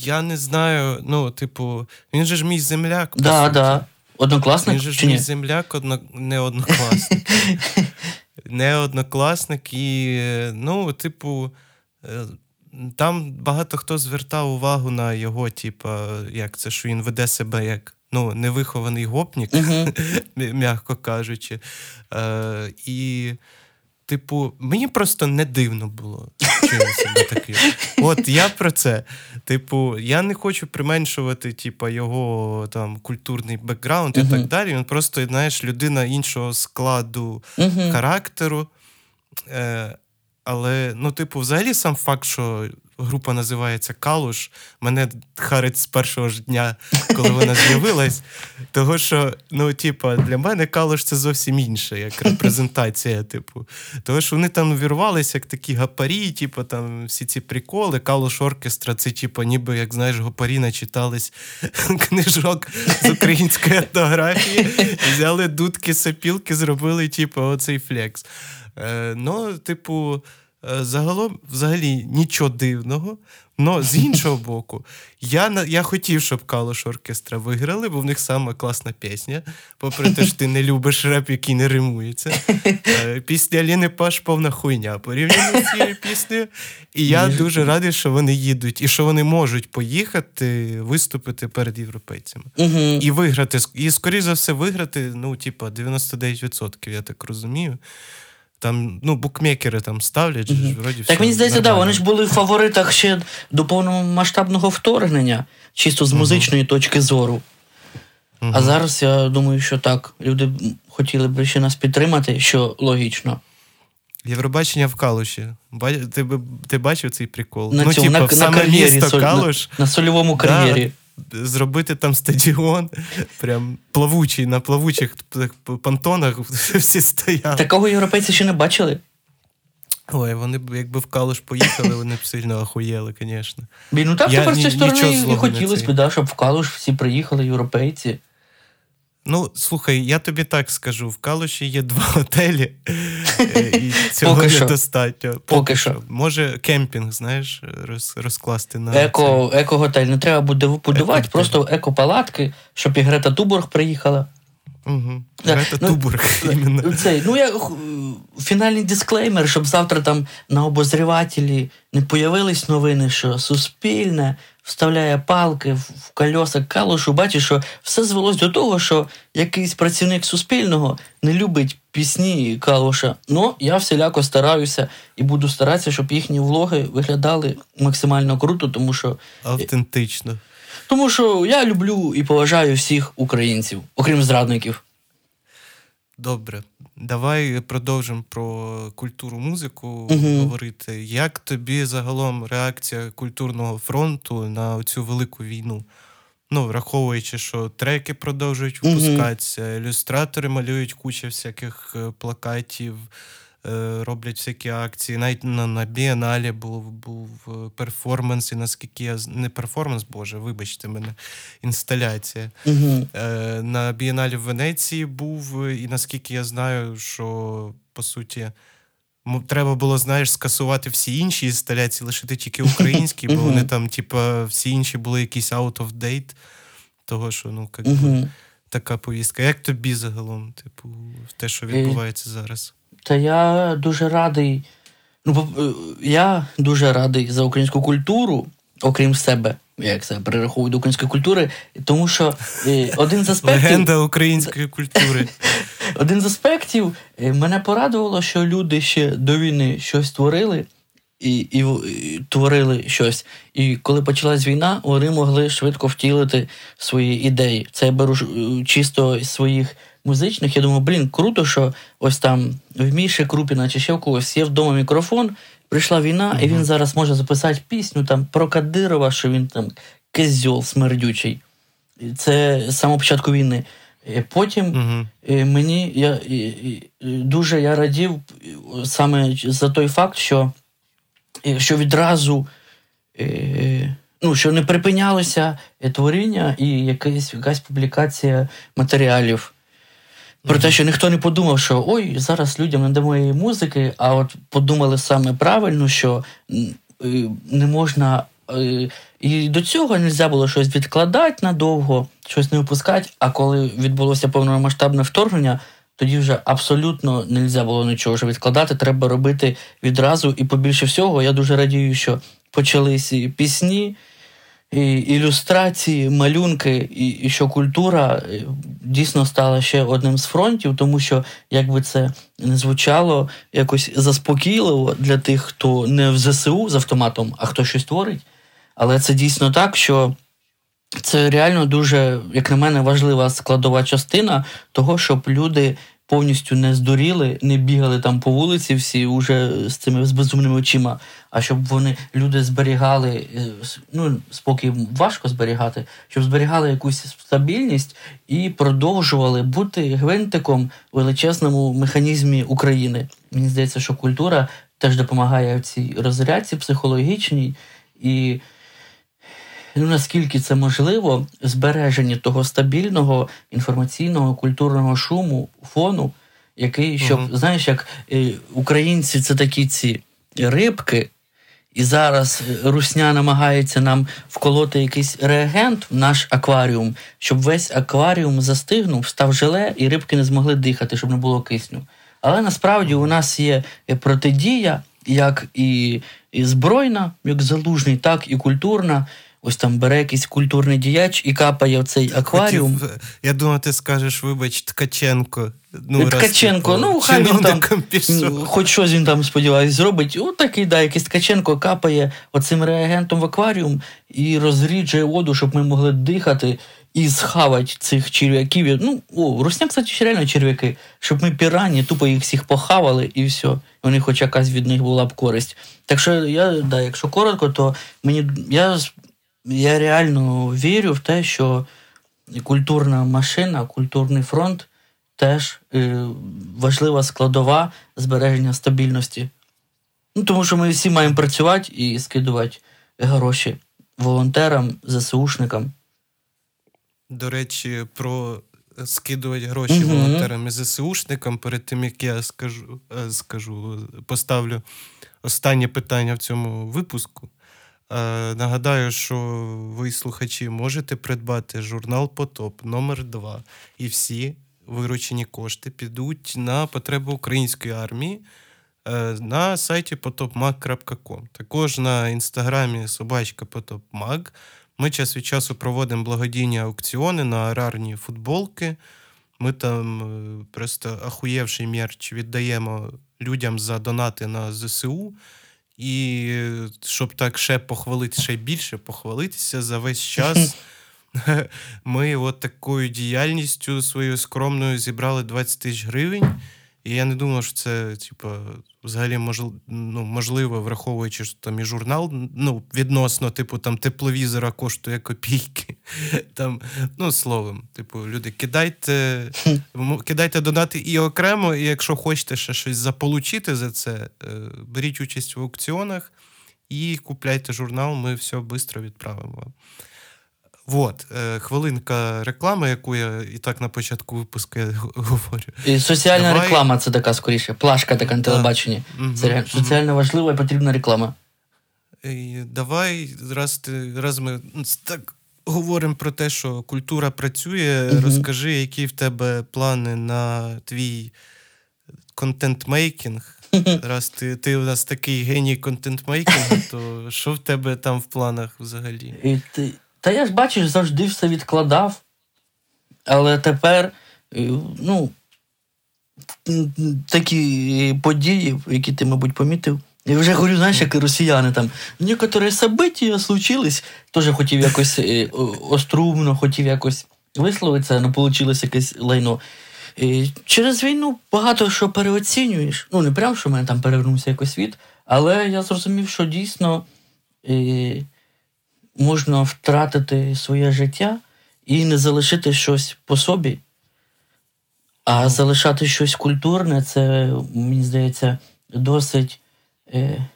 я не знаю, ну, типу, він же ж мій земляк. Да, да. Він же ж чи мій земляк, одно... не однокласник. не однокласник, і, ну, типу, е, там багато хто звертав увагу на його, типу, як це, що він веде себе як ну, невихований гопнік, м'яко кажучи. Е, і, типу, мені просто не дивно було, такий. От я про це. Типу, я не хочу применшувати, типу, його там культурний бекграунд і так далі. Він просто, знаєш, людина іншого складу Мгм. характеру. Е, але, ну, типу, взагалі сам факт, що група називається Калуш, мене харить з першого ж дня, коли вона з'явилась. Того, що, ну, типу, для мене Калуш це зовсім інше, як репрезентація, типу. Того, що вони там вірвалися, як такі гапарі, типу, там всі ці приколи. Калуш оркестра, це, типу, ніби, як знаєш, гопарі начитались книжок з української етнографії, взяли дудки, сопілки, зробили, типу, оцей флекс. Е, ну, типу, загалом, взагалі нічого дивного. Но з іншого боку, я, я хотів, щоб Калош оркестра виграли, бо в них сама класна пісня. Попри те, що ти не любиш реп, який не римується. Е, Пісня Ліни Паш повна хуйня порівняно з цією піснею. І я дуже радий, що вони їдуть, і що вони можуть поїхати виступити перед європейцями. І виграти, і, скоріш за все, виграти, ну, типа, 99%, я так розумію. Там, ну, букмекери там ставлять, ж, вроді Так мені здається, да, вони ж були в фаворитах ще до повномасштабного вторгнення, чисто з музичної точки зору. Мгм. А зараз я думаю, що так. Люди хотіли б ще нас підтримати, що логічно. Євробачення в Калуші. Ти, ти бачив цей прикол? На ну, цьому, типа, на, в на кар'єрі, місто соль- Калуш, на, на сольовому кар'єрі. Зробити там стадіон, прям плавучий, на плавучих понтонах всі стояли. Такого європейці ще не бачили. Ой, вони б, якби в Калуш поїхали, вони б сильно охуєли, звісно. Ну так тепер з цієї сторони і хотілося б, да, щоб в Калуш всі приїхали, європейці. Ну, слухай, я тобі так скажу: в Калуші є два готелі, е, і цього Поки що. недостатньо. Поки, Поки що. що. Може, кемпінг, знаєш, роз, розкласти на Еко, еко-готель не треба буде будувати, Еко-готель. просто еко-палатки, щоб і Грета Туборг приїхала. Угу. Да, Грета ну, Туборг іменно. Цей, ну, я х- фінальний дисклеймер, щоб завтра там на обозрівателі не появились новини, що Суспільне вставляє палки в кольоса калушу. Бачиш, що все звелось до того, що якийсь працівник Суспільного не любить пісні калуша. Ну, я всіляко стараюся і буду старатися, щоб їхні влоги виглядали максимально круто, тому що, Автентично. тому що я люблю і поважаю всіх українців, окрім зрадників. Добре. Давай продовжимо про культуру музику Мгм. говорити. Як тобі загалом реакція культурного фронту на цю велику війну? Ну, враховуючи, що треки продовжують випускатися, ілюстратори малюють кучу всяких е, плакатів, роблять всякі акції. Навіть на, на Бієналі був, був е, перформанс, і наскільки я не перформанс, боже, вибачте мене, інсталяція. Угу. Е, на Бієналі в Венеції був, е, і наскільки я знаю, що по суті. Треба було, знаєш, скасувати всі інші інсталяції, лишити тільки українські, бо вони там, типа, всі інші були якісь out of date. Того, що, ну, як би, така повістка. Як тобі загалом, типу, те, що Е, відбувається зараз? Та я дуже радий. Ну, е, я дуже радий за українську культуру, окрім себе, як себе перераховую до української культури, тому що е, один з аспектів. Легенда української культури. Один з аспектів е, мене порадувало, що люди ще до війни щось творили і, і, і творили щось. І коли почалась війна, вони могли швидко втілити свої ідеї. Це я беру чисто із своїх музичних. Я думаю, блін, круто, що ось там в Міші Крупіна чи ще в когось є вдома мікрофон. Прийшла війна, і він зараз може записати пісню там про Кадирова, що він там кизьол смердючий. Це з самого початку війни. Потім. Е, Мені я дуже я радів саме за той факт, що, е, що відразу е, ну, що не припинялося творіння і якась, якась публікація матеріалів. Про те, що ніхто не подумав, що ой, зараз людям не дамо її музики, а от подумали саме правильно, що е, не можна. е, І до цього не можна було щось відкладати надовго, щось не випускати. А коли відбулося повномасштабне вторгнення, тоді вже абсолютно не можна було нічого вже відкладати. Треба робити відразу. І побільше всього, я дуже радію, що почалися пісні, і ілюстрації, малюнки, і, і що культура е, дійсно стала ще одним з фронтів, тому що, як би це не звучало, якось заспокійливо для тих, хто не в ЗСУ з автоматом, а хто щось творить. Але це дійсно так, що це реально дуже, як на мене, важлива складова частина того, щоб люди повністю не здуріли, не бігали там по вулиці всі уже з цими з безумними очима, а щоб вони люди зберігали, е, ну спокій важко зберігати, щоб зберігали якусь стабільність і продовжували бути гвинтиком величезному механізмі України. Мені здається, що культура теж допомагає в цій розрядці психологічній і ну, наскільки це можливо, збереження того стабільного інформаційного культурного шуму, фону, який, щоб, Мгм. знаєш, як е, українці це такі ці рибки, і зараз е, русня намагається нам вколоти якийсь реагент в наш акваріум, щоб весь акваріум застигнув, став желе, і рибки не змогли дихати, щоб не було кисню. Але насправді у нас є е, протидія, як і, і збройна, як залужний, так і культурна. Ось там бере якийсь культурний діяч і капає в цей акваріум. Хотів, я думав, ти скажеш, вибач, Ткаченко. Ну, раз, Ткаченко, типу, ну хай він там пішов. хоч щось він там, сподіваюсь, зробить. От такий, да, якийсь Ткаченко капає оцим реагентом в акваріум і розріджує воду, щоб ми могли дихати і схавати цих черв'яків. Ну, о, русня, кстати, реально черв'яки, щоб ми пірані, тупо їх всіх похавали і все. Вони хоч якась від них була б користь. Так що я, да, якщо коротко, то мені я, я реально вірю в те, що культурна машина, культурний фронт теж е, важлива складова збереження стабільності. Ну, тому що ми всі маємо працювати і скидувати гроші волонтерам, ЗСУшникам. До речі, про скидувати гроші Мгм. волонтерам і ЗСУшникам. Перед тим як я скажу, е, скажу, поставлю останнє питання в цьому випуску. Е, Нагадаю, що ви, слухачі, можете придбати журнал Потоп номер 2 і всі виручені кошти підуть на потреби української армії е, на сайті potopmag.com. Також на інстаграмі собачка potopmag. Ми час від часу проводимо благодійні аукціони на аграрні футболки. Ми там е, просто ахуєвший мерч віддаємо людям за донати на ЗСУ. І щоб так ще похвалити, ще більше похвалитися за весь час. Ми от такою діяльністю своєю скромною зібрали 20 тисяч гривень. І я не думав, що це, типу, взагалі ну, можливо, враховуючи, що там і журнал, ну, відносно, типу, там тепловізора коштує копійки. Там, Ну, словом, типу, люди, кидайте кидайте донати і окремо, і якщо хочете ще щось заполучити за це, е, беріть участь в аукціонах і купляйте журнал, ми все швидко відправимо вам. Вот, е, хвилинка реклами, яку я і так на початку випуску говорю. І Соціальна Давай... реклама це така скоріше, плашка така на телебаченні. Да. Це mm соціально важлива і потрібна реклама. І Давай, раз ти раз ми так говоримо про те, що культура працює, mm розкажи, які в тебе плани на твій контент-мейкінг. Раз ти ти у нас такий геній контент-мейкінгу, то що в тебе там в планах взагалі? І ти... Та я ж бачиш, завжди все відкладав. Але тепер, е, ну, такі події, які ти, мабуть, помітив. Я вже говорю, знаєш, як росіяни там. Некоторі события случились. Теж хотів якось е, острумно, хотів якось висловитися, але вийшло якесь лайно. І через війну багато що переоцінюєш. Ну, не прям, що в мене там перевернувся якось світ, але я зрозумів, що дійсно. І можна втратити своє життя і не залишити щось по собі, а залишати щось культурне це, мені здається, досить е,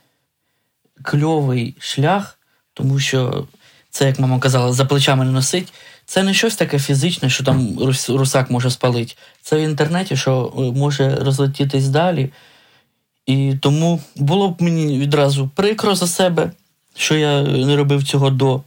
кльовий шлях, тому що це, як мама казала, за плечами не носить. Це не щось таке фізичне, що там русак може спалити. Це в інтернеті, що е, може розлетітись далі. І тому було б мені відразу прикро за себе що я не робив цього до.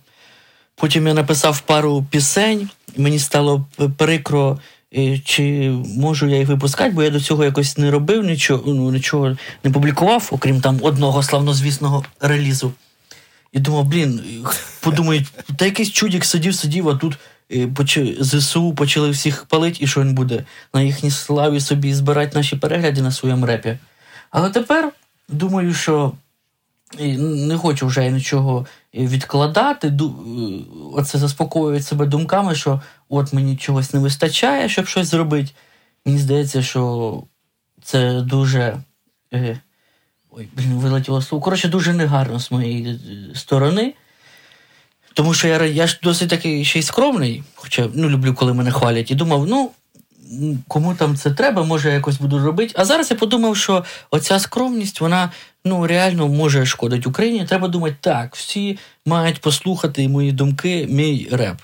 Потім я написав пару пісень, мені стало прикро, е, чи можу я їх випускати, бо я до цього якось не робив, нічого ну, нічого не публікував, окрім там одного славнозвісного релізу. І думав, блін, подумають, та якийсь чудік сидів, сидів, а тут е, ЗСУ почали всіх палити, і що він буде на їхній славі собі збирати наші перегляди на своєму репі. Але тепер думаю, що і Не хочу вже нічого відкладати. Е, оце заспокоюють себе думками, що от мені чогось не вистачає, щоб щось зробити. Мені здається, що це дуже. Е, ой, блін, вилетіло слово. Коротше, дуже негарно з моєї е, сторони. Тому що я я ж досить такий ще й скромний, хоча ну, люблю, коли мене хвалять, і думав, ну, кому там це треба, може якось буду робити. А зараз я подумав, що оця скромність, вона ну, реально може шкодити Україні. Треба думати, так, всі мають послухати мої думки, мій реп.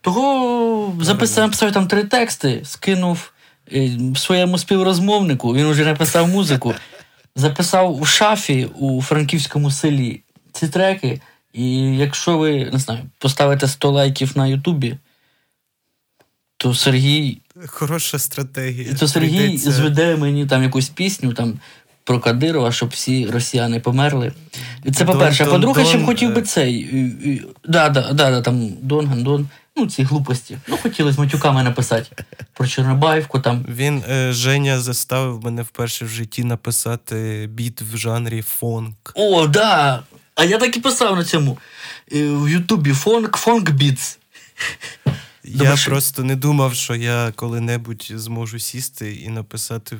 Того записав написав там три тексти, скинув е, своєму співрозмовнику, він вже написав музику, записав у шафі у франківському селі ці треки. І якщо ви не знаю, поставите 100 лайків на Ютубі, то Сергій. Хороша стратегія. То Сергій Прийдеться... зведе мені там якусь пісню там про Кадирова, щоб всі росіяни померли. Це по-перше. А по-друге, б хотів би е. цей. Да, да, там Дон, Гандон. Ну, ці глупості. Ну, хотілося матюками написати про Чорнобаївку там. Він е, Женя заставив мене вперше в житті написати біт в жанрі фонк. О, да! А я так і писав на цьому. Е, в Ютубі фонк, фонк бітс. Я Думаєш... просто не думав, що я коли-небудь зможу сісти і написати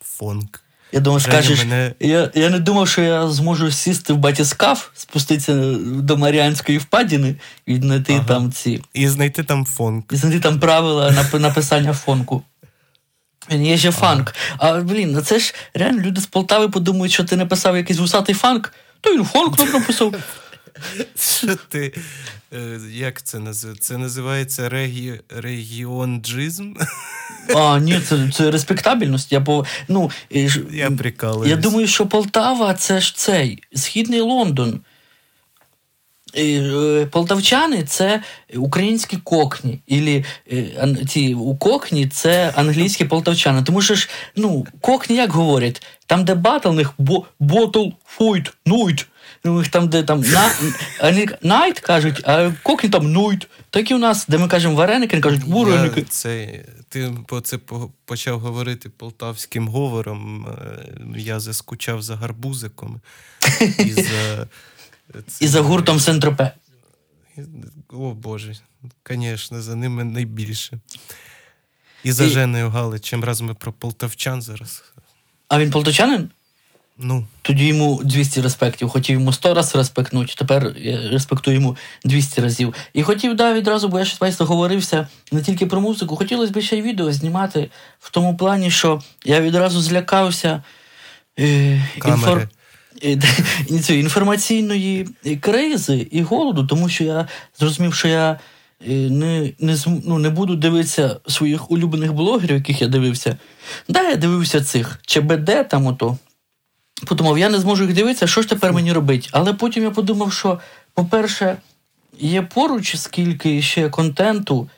фонк. Я думав, скажеш, мене... я я не думав, що я зможу сісти в батіскаф, спуститися до Маріанської впадіни і знайти ага. там ці. І знайти там фонк. І знайти там правила написання фонку. Є ще фанк. А блін, це ж реально люди з Полтави подумають, що ти написав якийсь вусатий фанк, то він фонк тут написав. Що ти. Е, як це називається? Це називається регі... регіонджизм? А, ні, це це респектабельність. Я по, ну, я прикалуюсь. Я думаю, що Полтава це ж цей Східний Лондон. е, полтавчани це українські кокні. Ілі е, ці у кокні це англійські полтавчани. Тому що ж, ну, кокні як говорять, там, де батл, них бо, ботл, фойт, нойт. У них там, де там на, вони найт кажуть, а кокні там нойт. Так і у нас, де ми кажемо вареники, вони кажуть вареники. Я, це, ти по це почав говорити полтавським говором. е, Я заскучав за гарбузиком. І за, І за гуртом Сентропе. О Боже, звісно, за ними найбільше. І за І- Женою Гали, чим раз ми про полтавчан зараз. А він полтавчанин? Ну, Тоді йому 200 респектів. Хотів йому 100 разів респектнути, тепер я респектую йому 200 разів. І хотів, да, відразу, бо я щось весь договорився не тільки про музику, хотілося б ще й відео знімати в тому плані, що я відразу злякався е, Камери. е, інформаційної кризи і голоду, тому що я зрозумів, що я е, не, не, ну, не буду дивитися своїх улюблених блогерів, яких я дивився. Да, я дивився цих ЧБД там ото. Подумав, я не зможу їх дивитися, що ж тепер мені робити. Але потім я подумав, що, по-перше, є поруч скільки ще контенту,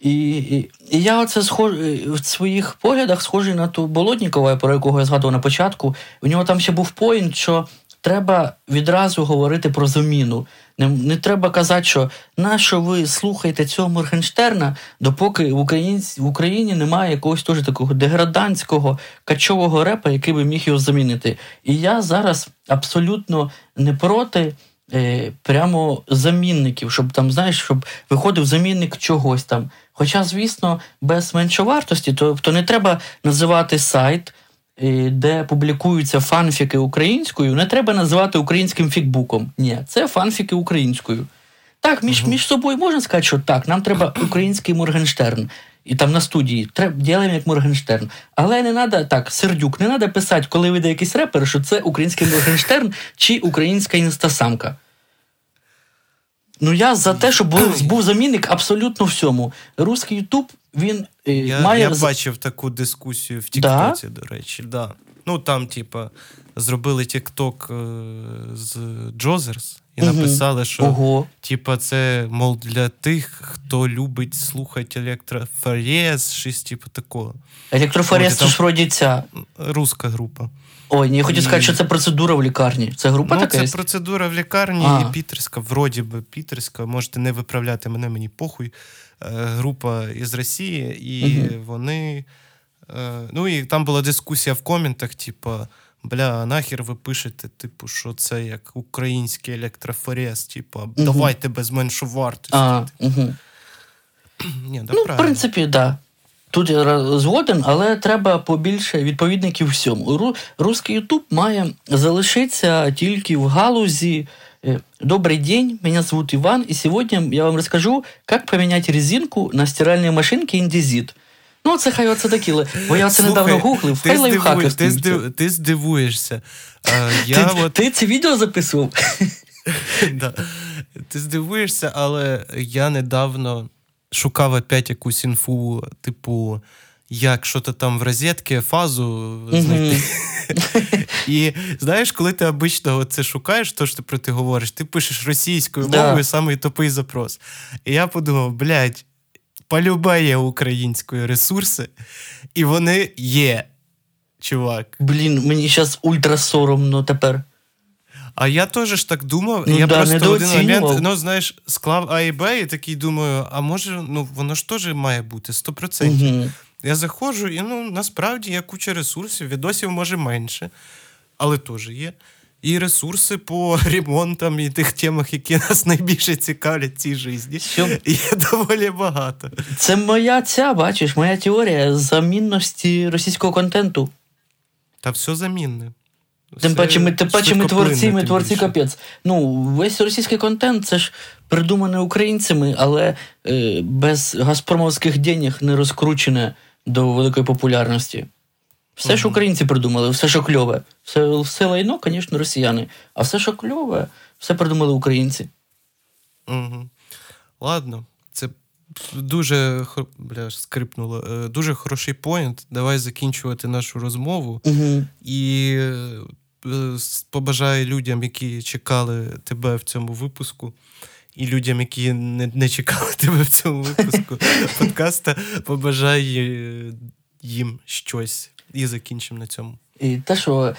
і, і, і я оце схож, в своїх поглядах схожий на ту Болотнікова, про якого я згадував на початку. У нього там ще був поінт, що треба відразу говорити про заміну. Не, не треба казати, що нащо ви слухаєте цього Моргенштерна, допоки в Україні, в Україні немає якогось теж такого деградантського качового репа, який би міг його замінити. І я зараз абсолютно не проти е, прямо замінників, щоб там, знаєш, щоб виходив замінник чогось там. Хоча, звісно, без меншовартості, тобто не треба називати сайт, де публікуються фанфіки українською, не треба називати українським фікбуком. Ні, це фанфіки українською. Так, між, між собою можна сказати, що так, нам треба український Моргенштерн. І там на студії треба ділаємо як Моргенштерн. Але не треба так, сердюк, не треба писати, коли вийде якийсь репер, що це український Моргенштерн чи українська інстасамка. Ну, я за те, щоб був, був замінник абсолютно всьому. Русський Ютуб, він е, я, має. я бачив таку дискусію в Да? Тіктоці, до речі. Да. Ну там, типа, зробили Тікток е, з Джозерс і Мгм. написали, що Ого. Типа, це, мов, для тих, хто любить слухати електрофорез, щось типу такого. Електрофорез це ж вроді ця. Руська група. Ой, ні, я хотів І- сказати, що це процедура в лікарні. Це група ну, така? це є? процедура в лікарні А. і пітерська, вроді би пітерська. Можете не виправляти мене, мені похуй. Е, група із Росії, і Мгм. вони. Е, ну і там була дискусія в коментах, типа. Бля, нахер ви пишете, типу, що це як український електрофорез, типу, давайте без меншу вартості. А, угу. Ні, да, Ну, в принципі, так. Да. Тут я згоден, але треба побільше відповідників всьому. Ру, Русський Ютуб має залишитися тільки в галузі. Е, Добрый день, меня зовут Иван, и сегодня я вам расскажу, как поменять резинку на стиральной машинке Индезит. Ну, це хай оце такі, бо я це недавно гуглив, хай лайфхаки ти, здив, ти здивуєшся. Е, я Ти, от, ти це відео записував? да, ти здивуєшся, але я недавно шукав опять якусь інфу, типу, як що то там в розетці, фазу знайти. І знаєш, коли ти обично це шукаєш, то що ти про ти говориш, ти пишеш російською мовою самий тупий запрос. І я подумав, блядь, полюбе є української ресурси, і вони є, чувак. Блін, мені зараз ультра соромно тепер. А я теж ж так думав. Ну я да, просто в один момент, ну знаєш, склав А і Б і такий думаю, а може, ну воно ж теж має бути 100%. Угу. Я заходжу, і ну насправді є куча ресурсів, відосів може менше, але теж є. І ресурси по ремонтам і тих темах, які нас найбільше цікавлять в цій житті. Що? Є доволі багато. Це моя ця, бачиш, моя теорія замінності російського контенту. Та все замінне. Тим паче, ми, тим паче ми творці, ми творці капець. Ну, весь російський контент це ж придумане українцями, але е, без газпромовських денег не розкручене до великої популярності. Все Мгм. українці придумали, все, що кльове. Все, все лайно, звісно, росіяни. А все, що кльове, все придумали українці. Угу. Ладно, це дуже бля, скрипнуло. Е, Дуже хороший поінт. Давай закінчувати нашу розмову. Угу. І е, е, людям, які чекали тебе в цьому випуску, і людям, які не не чекали тебе в цьому випуску подкаста, побажай е, їм щось і закінчимо на цьому. І те, що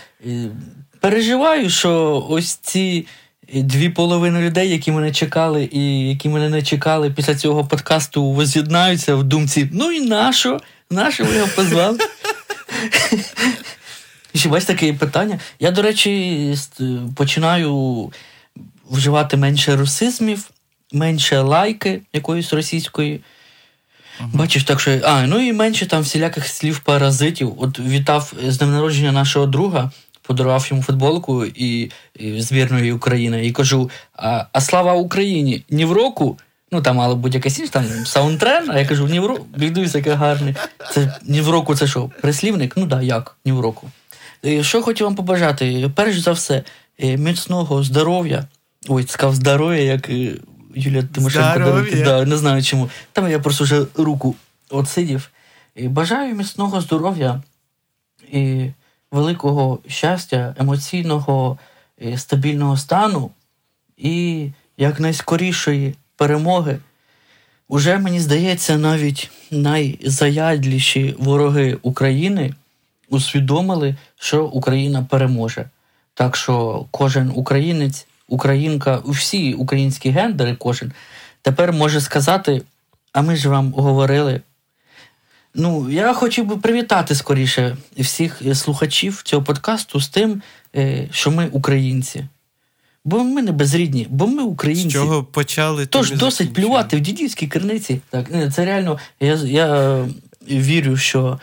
переживаю, що ось ці дві половини людей, які мене чекали, і які мене не чекали після цього подкасту, воз'єднаються в думці: ну і нащо? Нащо ви його позвали? І ще бачите таке питання. Я, до речі, починаю вживати менше русизмів, менше лайки якоїсь російської. Ага. Бачиш, так що. А, ну і менше там всіляких слів паразитів. От вітав з днем народження нашого друга, подарував йому футболку і, і збірної України. І кажу: а, а слава Україні! Ні в року. Ну там мало бути якась інша там саундтрен, а я кажу, ні в року. Дивись, яке гарне. Це ні в року це що? Прислівник? Ну так, як, ні в року. І Що хочу вам побажати? Перш за все, е, міцного здоров'я. Ой, сказав здоров'я, як е, Юлія Тимошенко. Да, Не знаю чому. Там я просто вже руку отсидів. І Бажаю міцного здоров'я і великого щастя, емоційного, і стабільного стану і якнайскорішої перемоги. Уже мені здається, навіть найзаядліші вороги України усвідомили, що Україна переможе. Так що кожен українець, українка, всі українські гендери, кожен тепер може сказати: а ми ж вам говорили. Ну, я хотів би привітати скоріше всіх слухачів цього подкасту з тим, е, що ми українці. Бо ми не безрідні, бо ми українці. З чого почали Тож досить плювати в дідівській криниці. Так, Це реально, я я вірю, що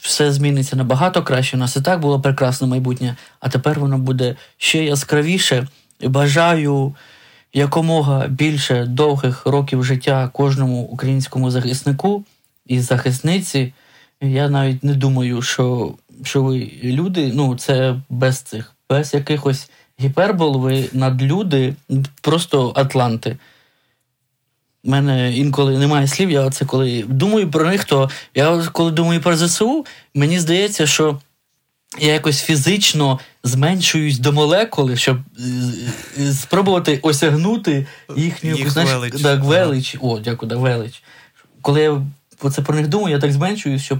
все зміниться набагато краще. У нас і так було прекрасне майбутнє, а тепер воно буде ще яскравіше. Бажаю якомога більше довгих років життя кожному українському захиснику і захисниці. Я навіть не думаю, що що ви люди, ну це без цих, без якихось гіпербол, ви надлюди, просто атланти. У мене інколи немає слів, я це коли думаю про них, то я коли думаю про ЗСУ, мені здається, що я якось фізично зменшуюсь до молекули, щоб спробувати осягнути їхню Їх знаєш, велич. Так, велич. О, дякую, да, велич. Коли я це про них думаю, я так зменшуюсь, щоб,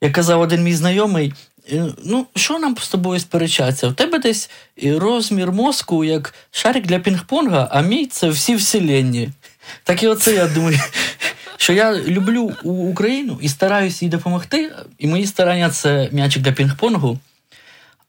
як казав один мій знайомий, ну, що нам з тобою сперечатися? В тебе десь розмір мозку, як шарик для пінг-понга, а мій це всі вселенні. Так і оце я думаю, що я люблю Україну і стараюся їй допомогти. І мої старання це м'ячик для пінг-понгу.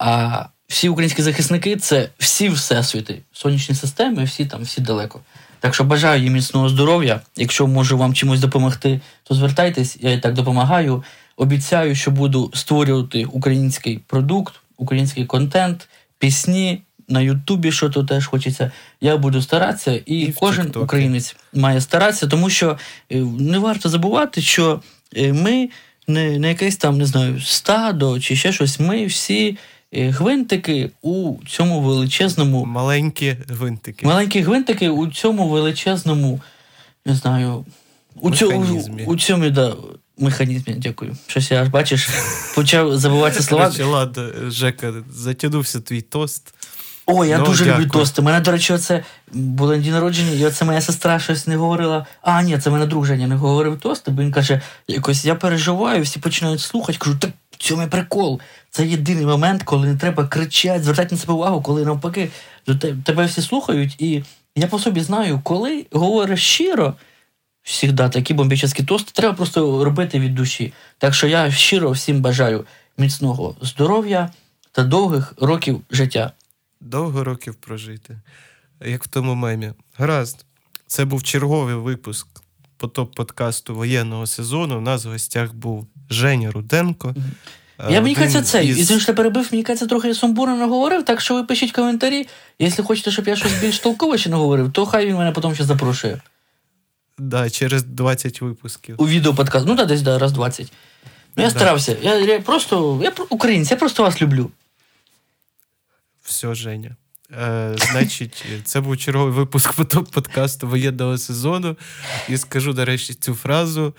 А всі українські захисники це всі всесвіти, сонячні системи, всі там, всі далеко. Так що бажаю їм міцного здоров'я. Якщо можу вам чимось допомогти, то звертайтесь, я і так допомагаю. Обіцяю, що буду створювати український продукт, український контент, пісні на Ютубі, що то теж хочеться. Я буду старатися, і, і кожен TikTok. українець має старатися, тому що е, не варто забувати, що е, ми не, не якесь там не знаю стадо чи ще щось. Ми всі. Е, гвинтики у цьому величезному. Маленькі гвинтики. Маленькі гвинтики у цьому величезному, не знаю, у цьому у цьому да, механізмі, дякую. Щось я аж бачиш, почав забувати слова. Короче, ладно, Жека, затягнувся твій тост. О, я ну, дуже дякую. люблю тости. У мене, до речі, це було день народження, і оце моя сестра щось не говорила. А, ні, це мене друг Женя не говорив тости, бо він каже, якось я переживаю, всі починають слухати. Кажу, так в цьому прикол. Це єдиний момент, коли не треба кричати, звертати на себе увагу, коли навпаки до тебе всі слухають. І я по собі знаю, коли говориш щиро, завжди такі бомбічні тости, треба просто робити від душі. Так що я щиро всім бажаю міцного здоров'я та довгих років життя. Довго років прожити, як в тому мемі. Гаразд, це був черговий випуск потоп подкасту воєнного сезону. У нас в гостях був Женя Руденко. Я мені кажеться, це. Із... І що перебив, мені кажеться, трохи сумбурно наговорив, так що ви пишіть коментарі. Якщо хочете, щоб я щось більш толкове ще наговорив, то хай він мене потім ще запрошує. Да, через 20 випусків. У відео подкаст. Ну, да, десь да, раз 20. Ну, я да. старався. Я, я просто. Я українець, я просто вас люблю. Все, Женя. Е, Значить, це був черговий випуск подкасту воєнного сезону. І скажу, до речі, цю фразу.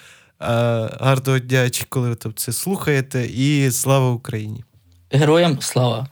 Гарного дня, чи коли ви це слухаєте, і слава Україні! Героям слава!